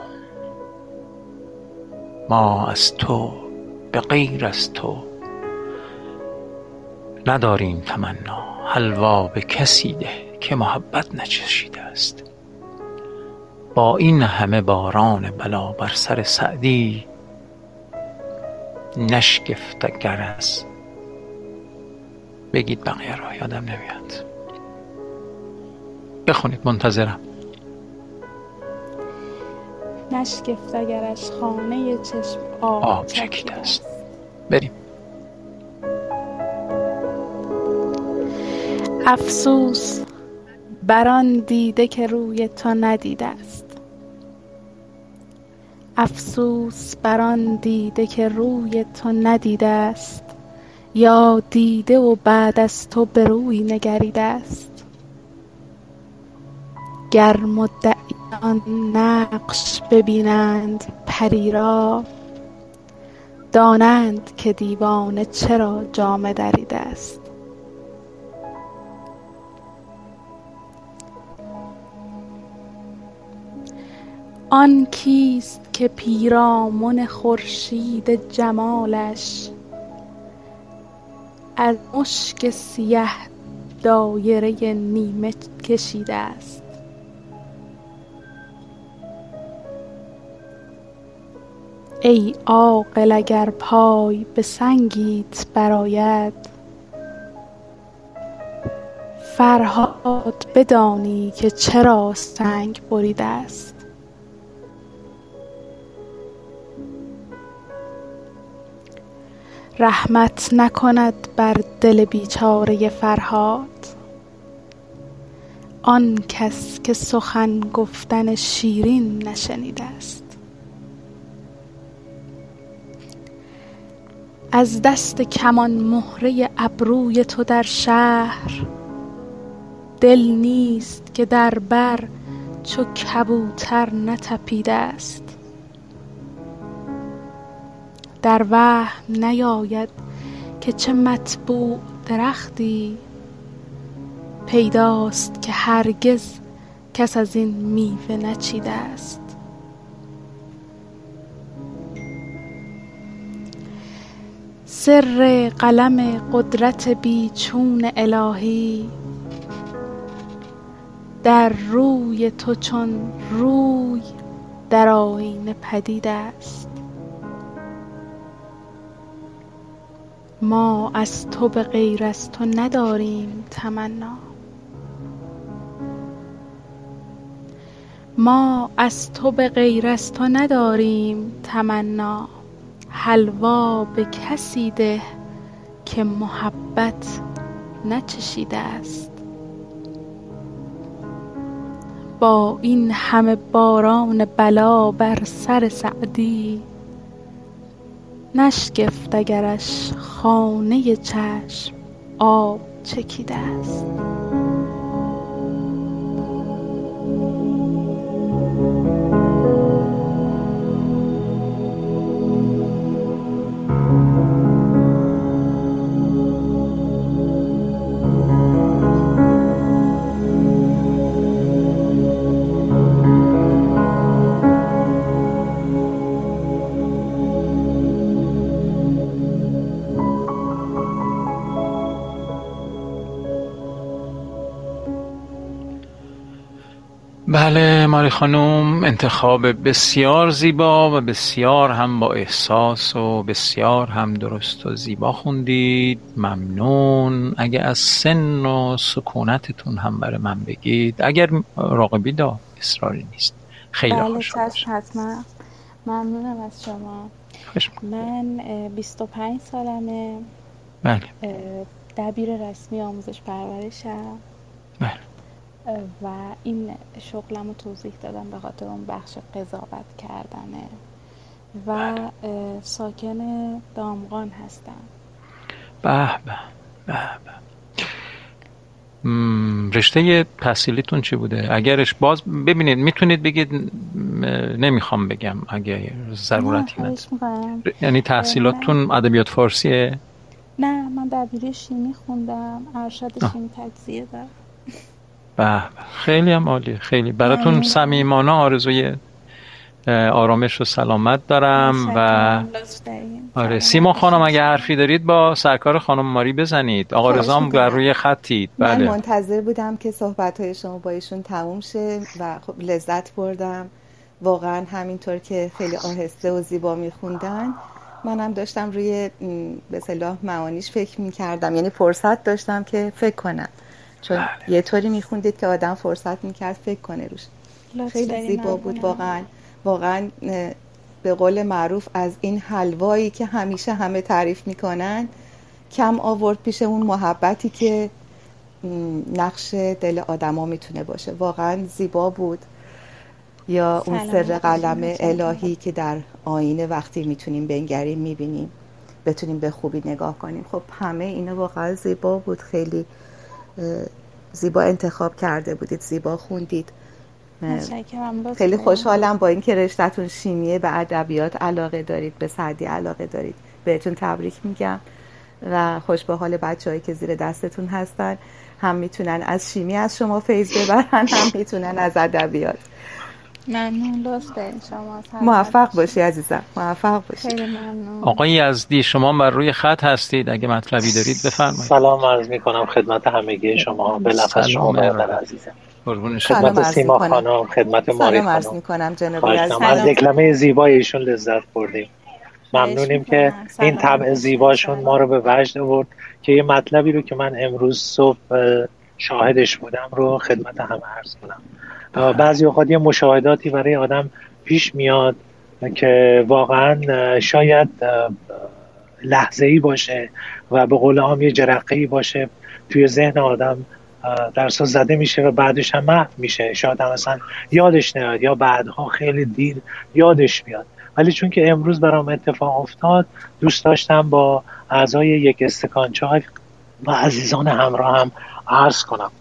ما از تو به غیر از تو نداریم تمنا. حلوا به کسی ده. که محبت نچشیده است. با این همه باران بلا بر سر سعدی نشگفت گرز بگید بقیه را یادم نمیاد. بخونید منتظرم.
نشگفت اگرش خانه چشم آب,
آب چکیده است. بریم.
افسوس. بر آن دیده که روی تو ندیده است. افسوس بر آن دیده که روی تو ندیده است. یا دیده و بعد از تو به روی نگریده است. گر مدعیان نقش ببینند پری را دانند که دیوانه چرا جامه دریده است. آن کیست که پیرامن خورشید جمالش از مشک سیه دایره نیمه کشیده است؟ ای عاقل اگر پای به سنگیت برآید فرهاد بدانی که چرا سنگ بریده است؟ رحمت نکند بر دل بیچاره فرهاد. آن کس که سخن گفتن شیرین نشنیده است. از دست کمان مهره ابروی تو در شهر دل نیست که در بر چو کبوتر نتپیده است. در وهم نیاید که چه مطبوع درختی پیداست که هرگز کس از این میوه نچیده است. سر قلم قدرت بیچون الهی در روی تو چون روی در آیینه پدید است. ما از تو به غیر از تو نداریم تمنا. ما از تو به غیر از تو نداریم تمنا. حلوا به کسی ده که محبت نچشیده است. با این همه باران بلا بر سر سعدی نشگفت اگرش خانه چشم آب چکیده است.
ماری خانم انتخاب بسیار زیبا و بسیار هم با احساس و بسیار هم درست و زیبا خوندید. ممنون. اگه از سن و سکونتتون هم برای من بگید. اگر راقبی دا اصراری نیست. خیلی
بله
خوش
حتما. ممنونم از شما. من 25 سالمه.
بله.
دبیر رسمی آموزش پرورشم.
بله.
و این شغلم رو توضیح دادم به خاطر اون بخش قضاوت کردنه. و ساکن دامغان هستم.
به به به به. رشته تحصیلیتون چی بوده؟ اگرش باز ببینید می‌تونید بگید نمی‌خوام بگم اگه ضرورتی
نه
نداره. یعنی تحصیلاتتون ادبیات فارسیه
نه من دبیری شیمی خوندم ارشد شیمی تجزیه دارم.
به. خیلی هم عالی خیلی. براتون صمیمانه آرزوی آرامش و سلامت دارم و آره سیما خانم اگه حرفی دارید با سرکار خانم ماری بزنید. آقا رزام بر روی خطید.
بله. من منتظر بودم که صحبت های شما با ایشون تموم شه و خب لذت بردم. واقعا همینطور که خیلی آهسته و زیبا میخوندن. منم داشتم روی به صلاح معانیش فکر می‌کردم. یعنی فرصت داشتم که فکر کنم. چون بله. یه طوری میخوندید که آدم فرصت می‌کرد فکر کنه روش. خیلی زیبا بود واقعا. واقعا به قول معروف از این حلوایی که همیشه همه تعریف می‌کنن کم آورد پیش اون محبتی که نقش دل آدما می‌تونه باشه. واقعا زیبا بود. یا اون سر قلم الهی که در آینه وقتی می‌تونیم بنگریم می‌بینیم. بتونیم به خوبی نگاه کنیم. خب همه اینا واقعا زیبا بود. خیلی زیبا انتخاب کرده بودید زیبا خوندید. خیلی خوشحالم با اینکه رشتهتون شیمیه به ادبیات علاقه دارید به سعدی علاقه دارید. بهتون تبریک میگم و خوش به حال بچههایی که زیر دستتون هستن. هم می‌تونن از شیمی از شما فیض ببرن هم می‌تونن از ادبیات.
ممنون لطف شما
موفق باشی عزیزم موفق باشی.
خیلی ممنون.
آقای یزدی شما بر روی خط هستید اگه مطلبی دارید بفرمایید.
سلام عرض می کنم خدمت همگی شما بلافاصله شما برادر عزیزم.
قربون شما.
خدمت سیما خانم خدمت ماری
سلام عرض
خانم.
می‌کنم جناب
از دکلمه زیبایشون لذت بردیم. ممنونیم که این طبع زیباشون ما رو به وجد آورد که یه مطلبی رو که من امروز صبح شاهدش بودم رو خدمت همه عرض کنم. بعضی اوقات یه مشاهداتی برای آدم پیش میاد که واقعا شاید لحظه ای باشه و به قول عام یه جرقه ای باشه توی ذهن آدم درسا زده میشه و بعدش هم محو میشه. شاید هم مثلا یادش نیاد یا بعدها خیلی دیر یادش میاد ولی چون که امروز برام اتفاق افتاد دوست داشتم با اعضای یک استکان چای و عزیزان همراه هم عرض کنم.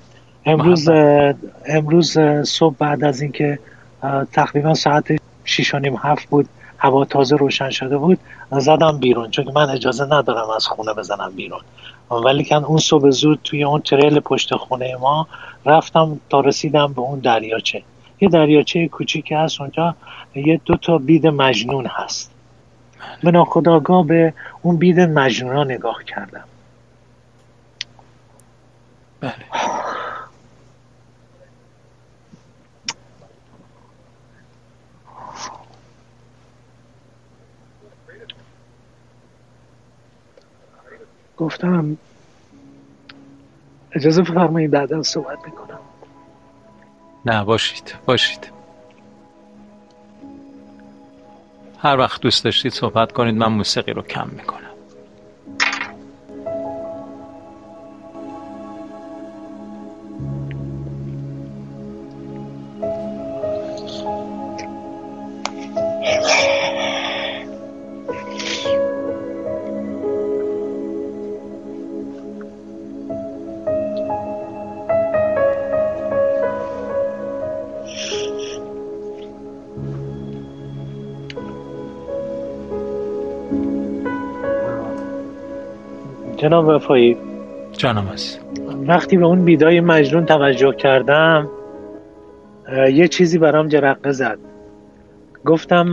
امروز امروز صبح بعد از اینکه تقریبا ساعت 6 و نیم هفت بود هوا تازه روشن شده بود زدم بیرون چون من اجازه ندارم از خونه بزنم بیرون. ولی کن اون صبح زود توی اون تریل پشت خونه ما رفتم تا رسیدم به اون دریاچه. یه دریاچه کوچیکی هست اونجا یه دو تا بید مجنون هست. به ناخداگاه به اون بید مجنون ها نگاه کردم.
بله.
گفتم اجازه بفرمایید بعدا صحبت می‌کنم.
نه باشید باشید. هر وقت دوست داشتید صحبت کنید من موسیقی رو کم می‌کنم. جانم هست.
وقتی به اون بیدای مجنون توجه کردم یه چیزی برام جرقه زد. گفتم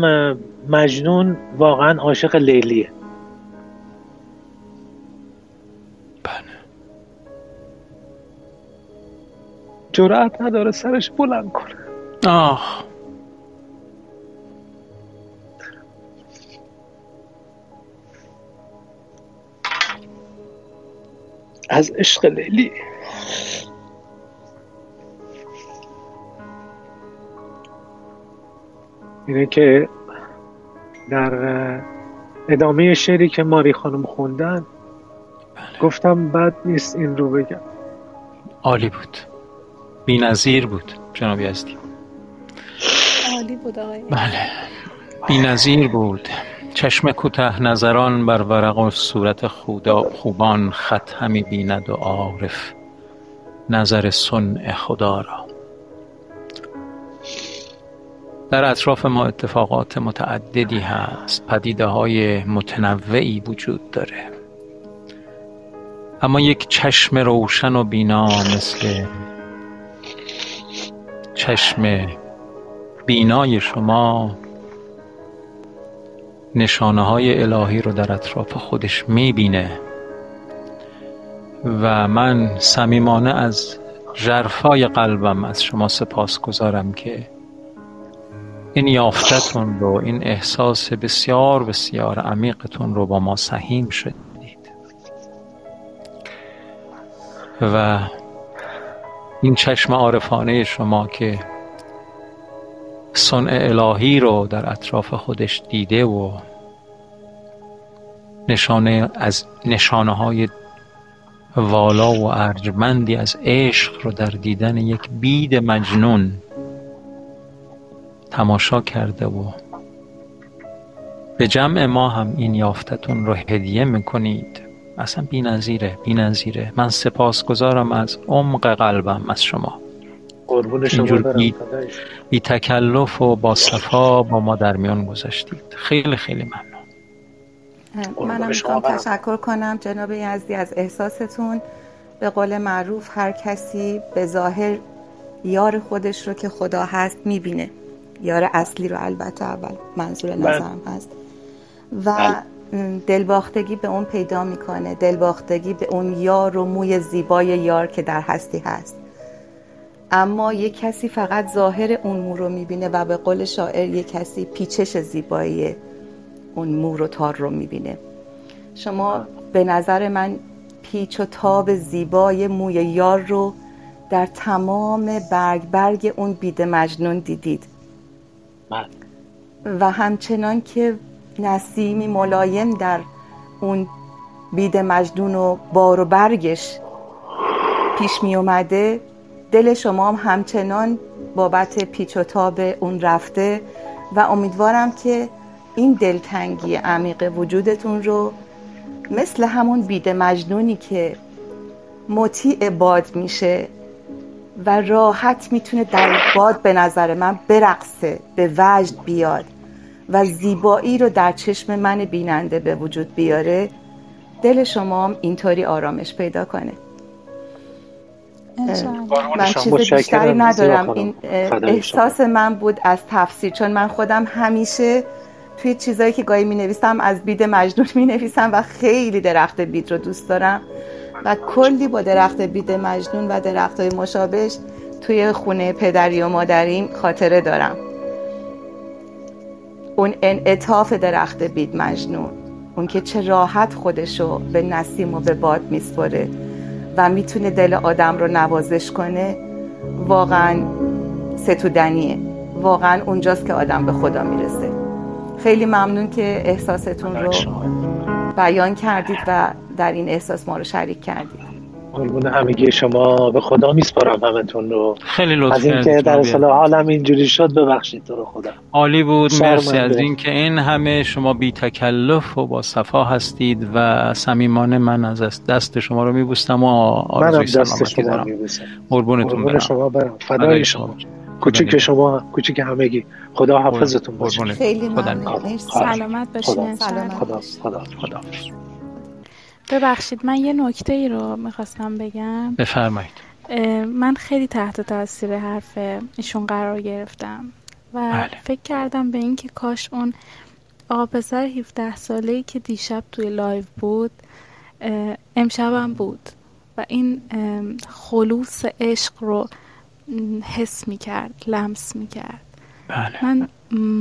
مجنون واقعا عاشق لیلیه.
بله.
جرأت نداره سرش بلند کنه.
آه.
از عشق لیلی. اینه که در ادامه شعری که ماری خانم خوندن گفتم بد نیست این رو بگم.
عالی بود. بی نظیر بود جناب یزدی
عالی بود آقای.
بله. بی نظیر بود. چشم کوته نظران بر ورق و صورت خوبان خط همی بیند و عارف نظر صنع خدا را. در اطراف ما اتفاقات متعددی هست. پدیده های متنوعی وجود داره. اما یک چشم روشن و بینا مثل چشم بینای شما نشانه های الهی رو در اطراف خودش می‌بینه. و من صمیمانه از جرفای قلبم از شما سپاس گذارم که این یافتتون رو این احساس بسیار بسیار عمیقتون رو با ما سهیم شدید و این چشم عارفانه شما که صنع الهی رو در اطراف خودش دیده و نشانه از نشانه های والا و ارجمندی از عشق رو در دیدن یک بید مجنون تماشا کرده و به جمع ما هم این یافتتون رو هدیه می‌کنید. اصلا بی نظیره بی نظیره من سپاس گذارم از عمق قلبم از شما. اینجور بی, بی تکلف و با صفا با ما در میان گذاشتید. خیلی خیلی ممنون.
منم می‌خوام تشکر کنم جناب یزدی از احساستون. به قول معروف هر کسی به ظاهر یار خودش رو که خدا هست می‌بینه. یار اصلی رو البته اول منظور بله. نظرم هست. و بله. دلباختگی به اون پیدا می‌کنه. دلباختگی به اون یار و موی زیبای یار که در هستی هست. اما یک کسی فقط ظاهر اون مو رو می‌بینه و به قول شاعر یک کسی پیچش زیبایی اون مو رو تار رو می‌بینه شما به نظر من پیچ و تاب زیبای موی یار رو در تمام برگ برگ اون بید مجنون دیدید
بله.
و همچنان که نسیمی ملایم در اون بید مجنون و بار و برگش پیش می اومده دل شما هم همچنان بابت پیچ و تاب اون رفته و امیدوارم که این دلتنگی عمیق وجودتون رو مثل همون بید مجنونی که مطیع باد میشه و راحت می‌تونه در باد به نظر من برقصه به وجد بیاد و زیبایی رو در چشم من بیننده به وجود بیاره دل شما هم اینطوری آرامش پیدا کنه. من چیز بیشتری ندارم. این احساس من بود از تفسیر چون من خودم همیشه توی چیزایی که گاهی می نویسم از بید مجنون می نویسم و خیلی درخت بید رو دوست دارم. و کلی با درخت بید مجنون و درخت های مشابهش توی خونه پدری و مادریم خاطره دارم. اون انعطاف درخت بید مجنون اون که چه راحت خودشو به نسیم و به باد میسپره و می‌تونه دل آدم رو نوازش کنه واقعا ستودنیه. واقعا اونجاست که آدم به خدا می‌رسه. خیلی ممنون که احساستون رو بیان کردید و در این احساس ما رو شریک کردید.
قربون همگی شما. به خدا میسپارم همتون رو.
خیلی لطفا
از اینکه در اصل حالم اینجوری شد ببخشید تو رو خدا.
عالی بود. مرسی. از اینکه این همه شما بی تکلف و با صفا هستید و صمیمانه من از دست شما رو میبوستم و
آرزوی سلامتی دارم.
قربونتون برم.
شما برم. فدای شما. کوچیک شما کوچیک همگی. خدا حافظتون باشه.
خیلی ممنون.
سلامت باشین.
خدا خدا خدا
ببخشید من یه نکته ای رو می‌خواستم بگم
بفرمایید
من خیلی تحت تاثیر حرف ایشون قرار گرفتم و بله. فکر کردم به اینکه کاش اون آقا پسر 17 ساله ای که دیشب توی live بود امشبم بود و این خلوص عشق رو حس می‌کرد لمس می‌کرد
بله.
من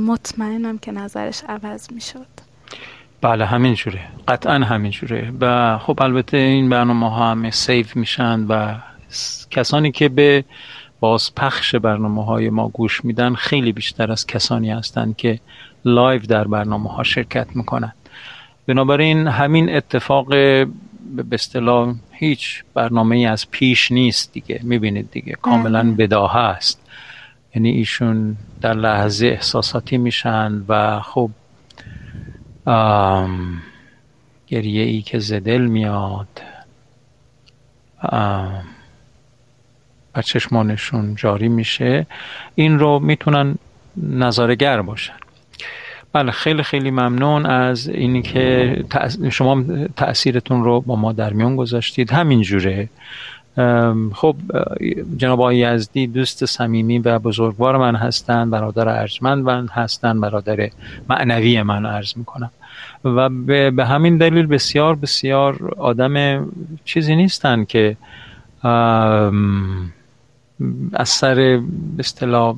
مطمئنم که نظرش عوض می‌شد
بله همین جوره. قطعا همین جوره. و خب البته این برنامه ها همه save میشن و کسانی که به باز پخش برنامه های ما گوش میدن خیلی بیشتر از کسانی هستند که live در برنامه ها شرکت می‌کنن. بنابراین همین اتفاق به اصطلاح هیچ برنامه ای از پیش نیست دیگه. می‌بینید دیگه کاملا بله. بداهه است. یعنی ایشون در لحظه احساساتی میشن و خب گریه ای که از دل میاد. و چشمانشون جاری میشه. این رو می‌تونن نظارگر باشن. بله خیلی خیلی ممنون از اینی که شما تاثیرتون رو با ما در میان گذاشتید. همین جوره خب جناب آقای یزدی دوست صمیمی و بزرگوار من هستند برادر ارجمند من هستند برادر معنوی من عرض می‌کنم. و به همین دلیل بسیار بسیار آدم چیزی نیستن که از سر اصطلاح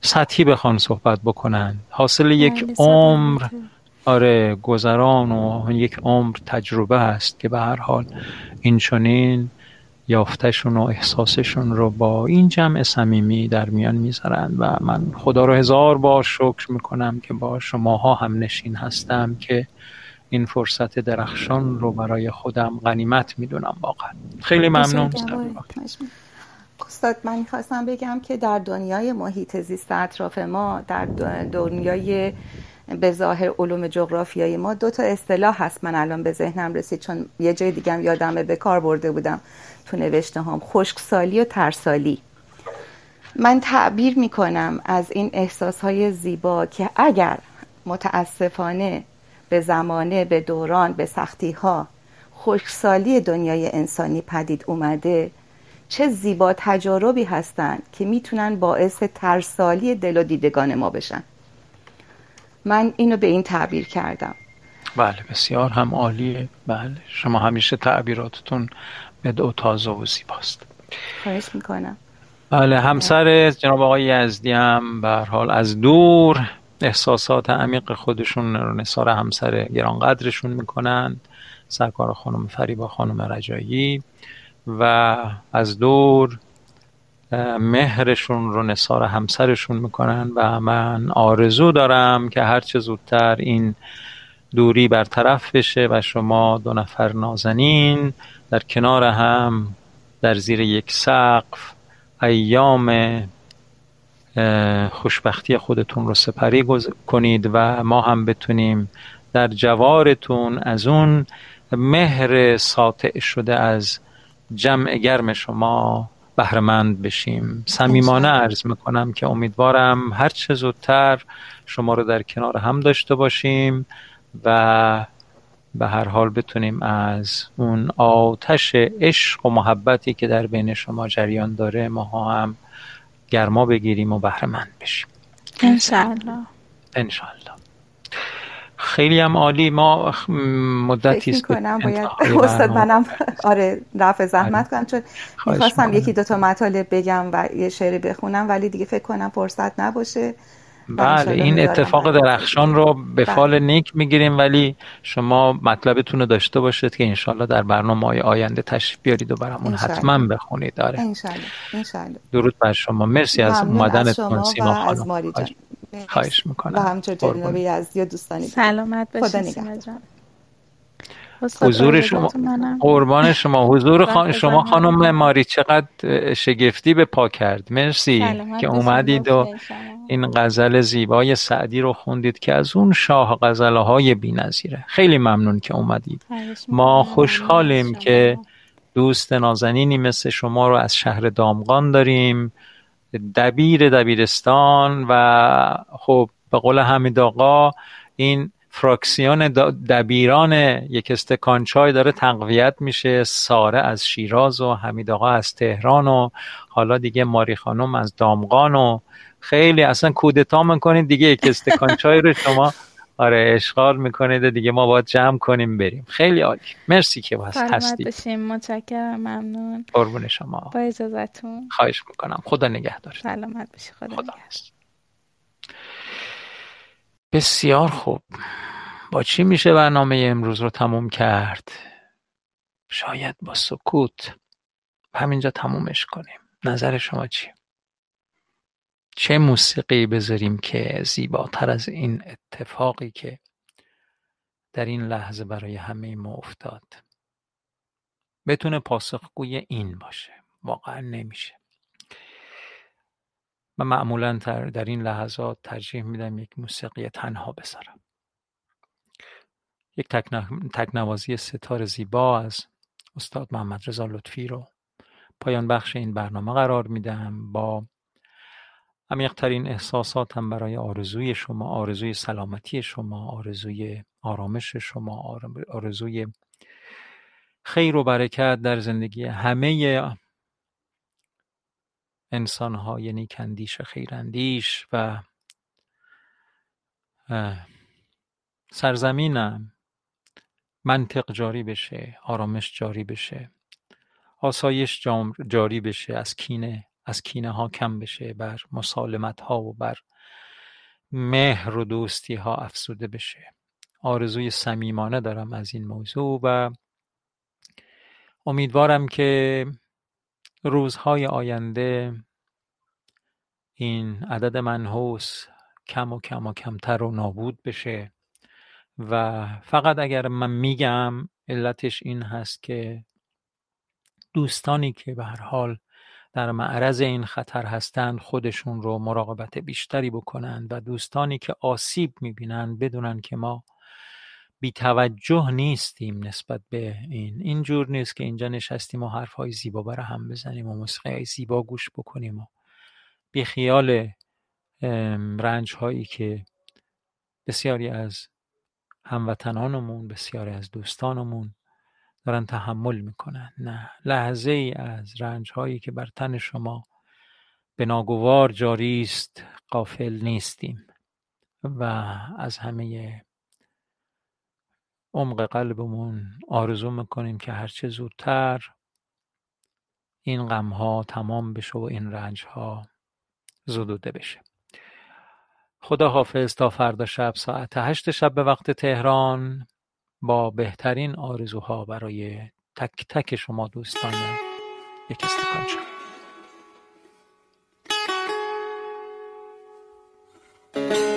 سطحی بخوان صحبت بکنن. حاصل یک بله، عمر آره گذران و یک عمر تجربه است که به هر حال این چنین یافتشون و احساسشون رو با این جمع صمیمی در میان می‌ذارن و من خدا رو هزار بار شکر می‌کنم که با شماها هم نشین هستم که این فرصت درخشان رو برای خودم غنیمت می‌دونم واقعا. خیلی ممنون.
استاد من می‌خواستم بگم که در دنیای محیط زیست اطراف ما در دنیای به ظاهر علوم جغرافیایی ما دو تا اصطلاح هست. من الان به ذهنم رسید چون یه جای دیگم یادمه به کار برده بودم. تو نوشته هم خشکسالی و ترسالی. من تعبیر می کنم از این احساس های زیبا که اگر متاسفانه به زمانه به دوران به سختی ها خوشسالی دنیای انسانی پدید اومده چه زیبا تجاربی هستند که می‌تونن باعث ترسالی دل و دیدگان ما بشن. من اینو به این تعبیر کردم.
بله بسیار هم عالیه. بله شما همیشه تعبیراتتون به تازه و زیباست.
خواهش می‌کنم.
بله همسر جناب آقای یزدی هم به حال از دور احساسات عمیق خودشون رو نثار همسر گرانقدرشون می‌کنن. سرکار خانم فریبا خانم رجایی و از دور مهرشون رو نثار همسرشون می‌کنن و من آرزو دارم که هرچه زودتر این دوری برطرف بشه و شما دو نفر نازنین در کنار هم در زیر یک سقف ایام خوشبختی خودتون رو سپری کنید و ما هم بتونیم در جوارتون از اون مهر ساطع شده از جمع گرم شما بهرمند بشیم. صمیمانه عرض می‌کنم که امیدوارم هر چه زودتر شما رو در کنار هم داشته باشیم و به هر حال بتونیم از اون آتش عشق و محبتی که در بین شما جریان داره ما هم گرما بگیریم و بهرمند بشیم.
انشالله
انشالله خیلی هم عالی. ما مدتی
است. کنم باید استاد منم آره رفع زحمت کنم چون می‌خواستم یکی دوتا مطالب بگم و یه شعری بخونم ولی دیگه فکر کنم فرصت نباشه.
بله این اتفاق درخشان رو به بله. فال نیک می‌گیریم ولی شما مطلبتون رو داشته باشید که انشالله در برنامه های آینده تشریف بیارید و برامون حتما بخونید. داره
انشالله
درود بر شما. مرسی از اومدنتون سیما خانم. خواهش می‌کنم.
و همچنین جنابی از یا دوستانی.
سلامت باشید
حضور شما قربان شما. حضور خان... شما خانم ماری چقدر شگفتی به پا کرد. مرسی که اومدید و این غزل زیبای سعدی رو خوندید که از اون شاه غزله های بی نظیره. خیلی ممنون که اومدید. ما خوشحالیم که دوست نازنینی مثل شما رو از شهر دامغان داریم. دبیر دبیرستان و خب به قول حمید آقا این فراکسیون دبیران یک استکان چای داره تقویت میشه. ساره از شیراز و حمید آقا از تهران و حالا دیگه ماری خانم از دامغان و خیلی اصلا کودتا می‌کنید دیگه یک استکان چای رو شما. آره اشغال می‌کنید دیگه ما باید جمع کنیم بریم. خیلی عالی. مرسی که بس هستید.
بشیم متشکرم. ممنون.
قربون شما.
با اجازتون
خواهش می‌کنم. خدا نگهدار
سلامت بشی خدا, خدا
بسیار خوب. با چی میشه برنامه امروز رو تموم کرد؟ شاید با سکوت. همینجا تمومش کنیم. نظر شما چی؟ چه موسیقی بذاریم که زیباتر از این اتفاقی که در این لحظه برای همه ما افتاد؟ بتونه پاسخگوی این باشه. واقعا نمیشه. من معمولا در این لحظات ترجیح میدم یک موسیقی تنها بذارم. یک تکنوازی ستار زیبا از استاد محمد رضا لطفی رو پایان بخش این برنامه قرار میدم. با عمیقترین احساساتم برای آرزوی شما آرزوی سلامتی شما آرزوی آرامش شما آرزوی خیر و برکت در زندگی همه انسانهای نیکندیش خیراندیش و سرزمینم. منطق جاری بشه آرامش جاری بشه. آسایش جاری بشه از کینه از کینه ها کم بشه بر مسالمت ها و بر مهر و دوستی ها افسوده بشه. آرزوی صمیمانه دارم از این موضوع و امیدوارم که روزهای آینده این عدد منحوس کم و کم و کمتر و نابود بشه و فقط اگر من میگم علتش این هست که دوستانی که به هر حال در معرض این خطر هستند خودشون رو مراقبت بیشتری بکنند و دوستانی که آسیب می‌بینند بدونن که ما بی توجه نیستیم نسبت به این. اینجور نیست که اینجا نشستیم و حرفهای زیبا برای هم بزنیم و موسیقی زیبا گوش بکنیم و بیخیال رنج هایی که بسیاری از هموطنانمون بسیاری از دوستانمون دارن تحمل می‌کنن. نه لحظه ای از رنج هایی که بر تن شما به ناگوار جاری است قافل نیستیم و از همه عمق قلبمون آرزو می‌کنیم که هرچه زودتر این غم ها تمام بشه و این رنج ها زدوده بشه خدا حافظ تا فردا شب ساعت هشت شب به وقت تهران با بهترین آرزوها برای تک تک شما دوستان یک استکان شب
Thank you.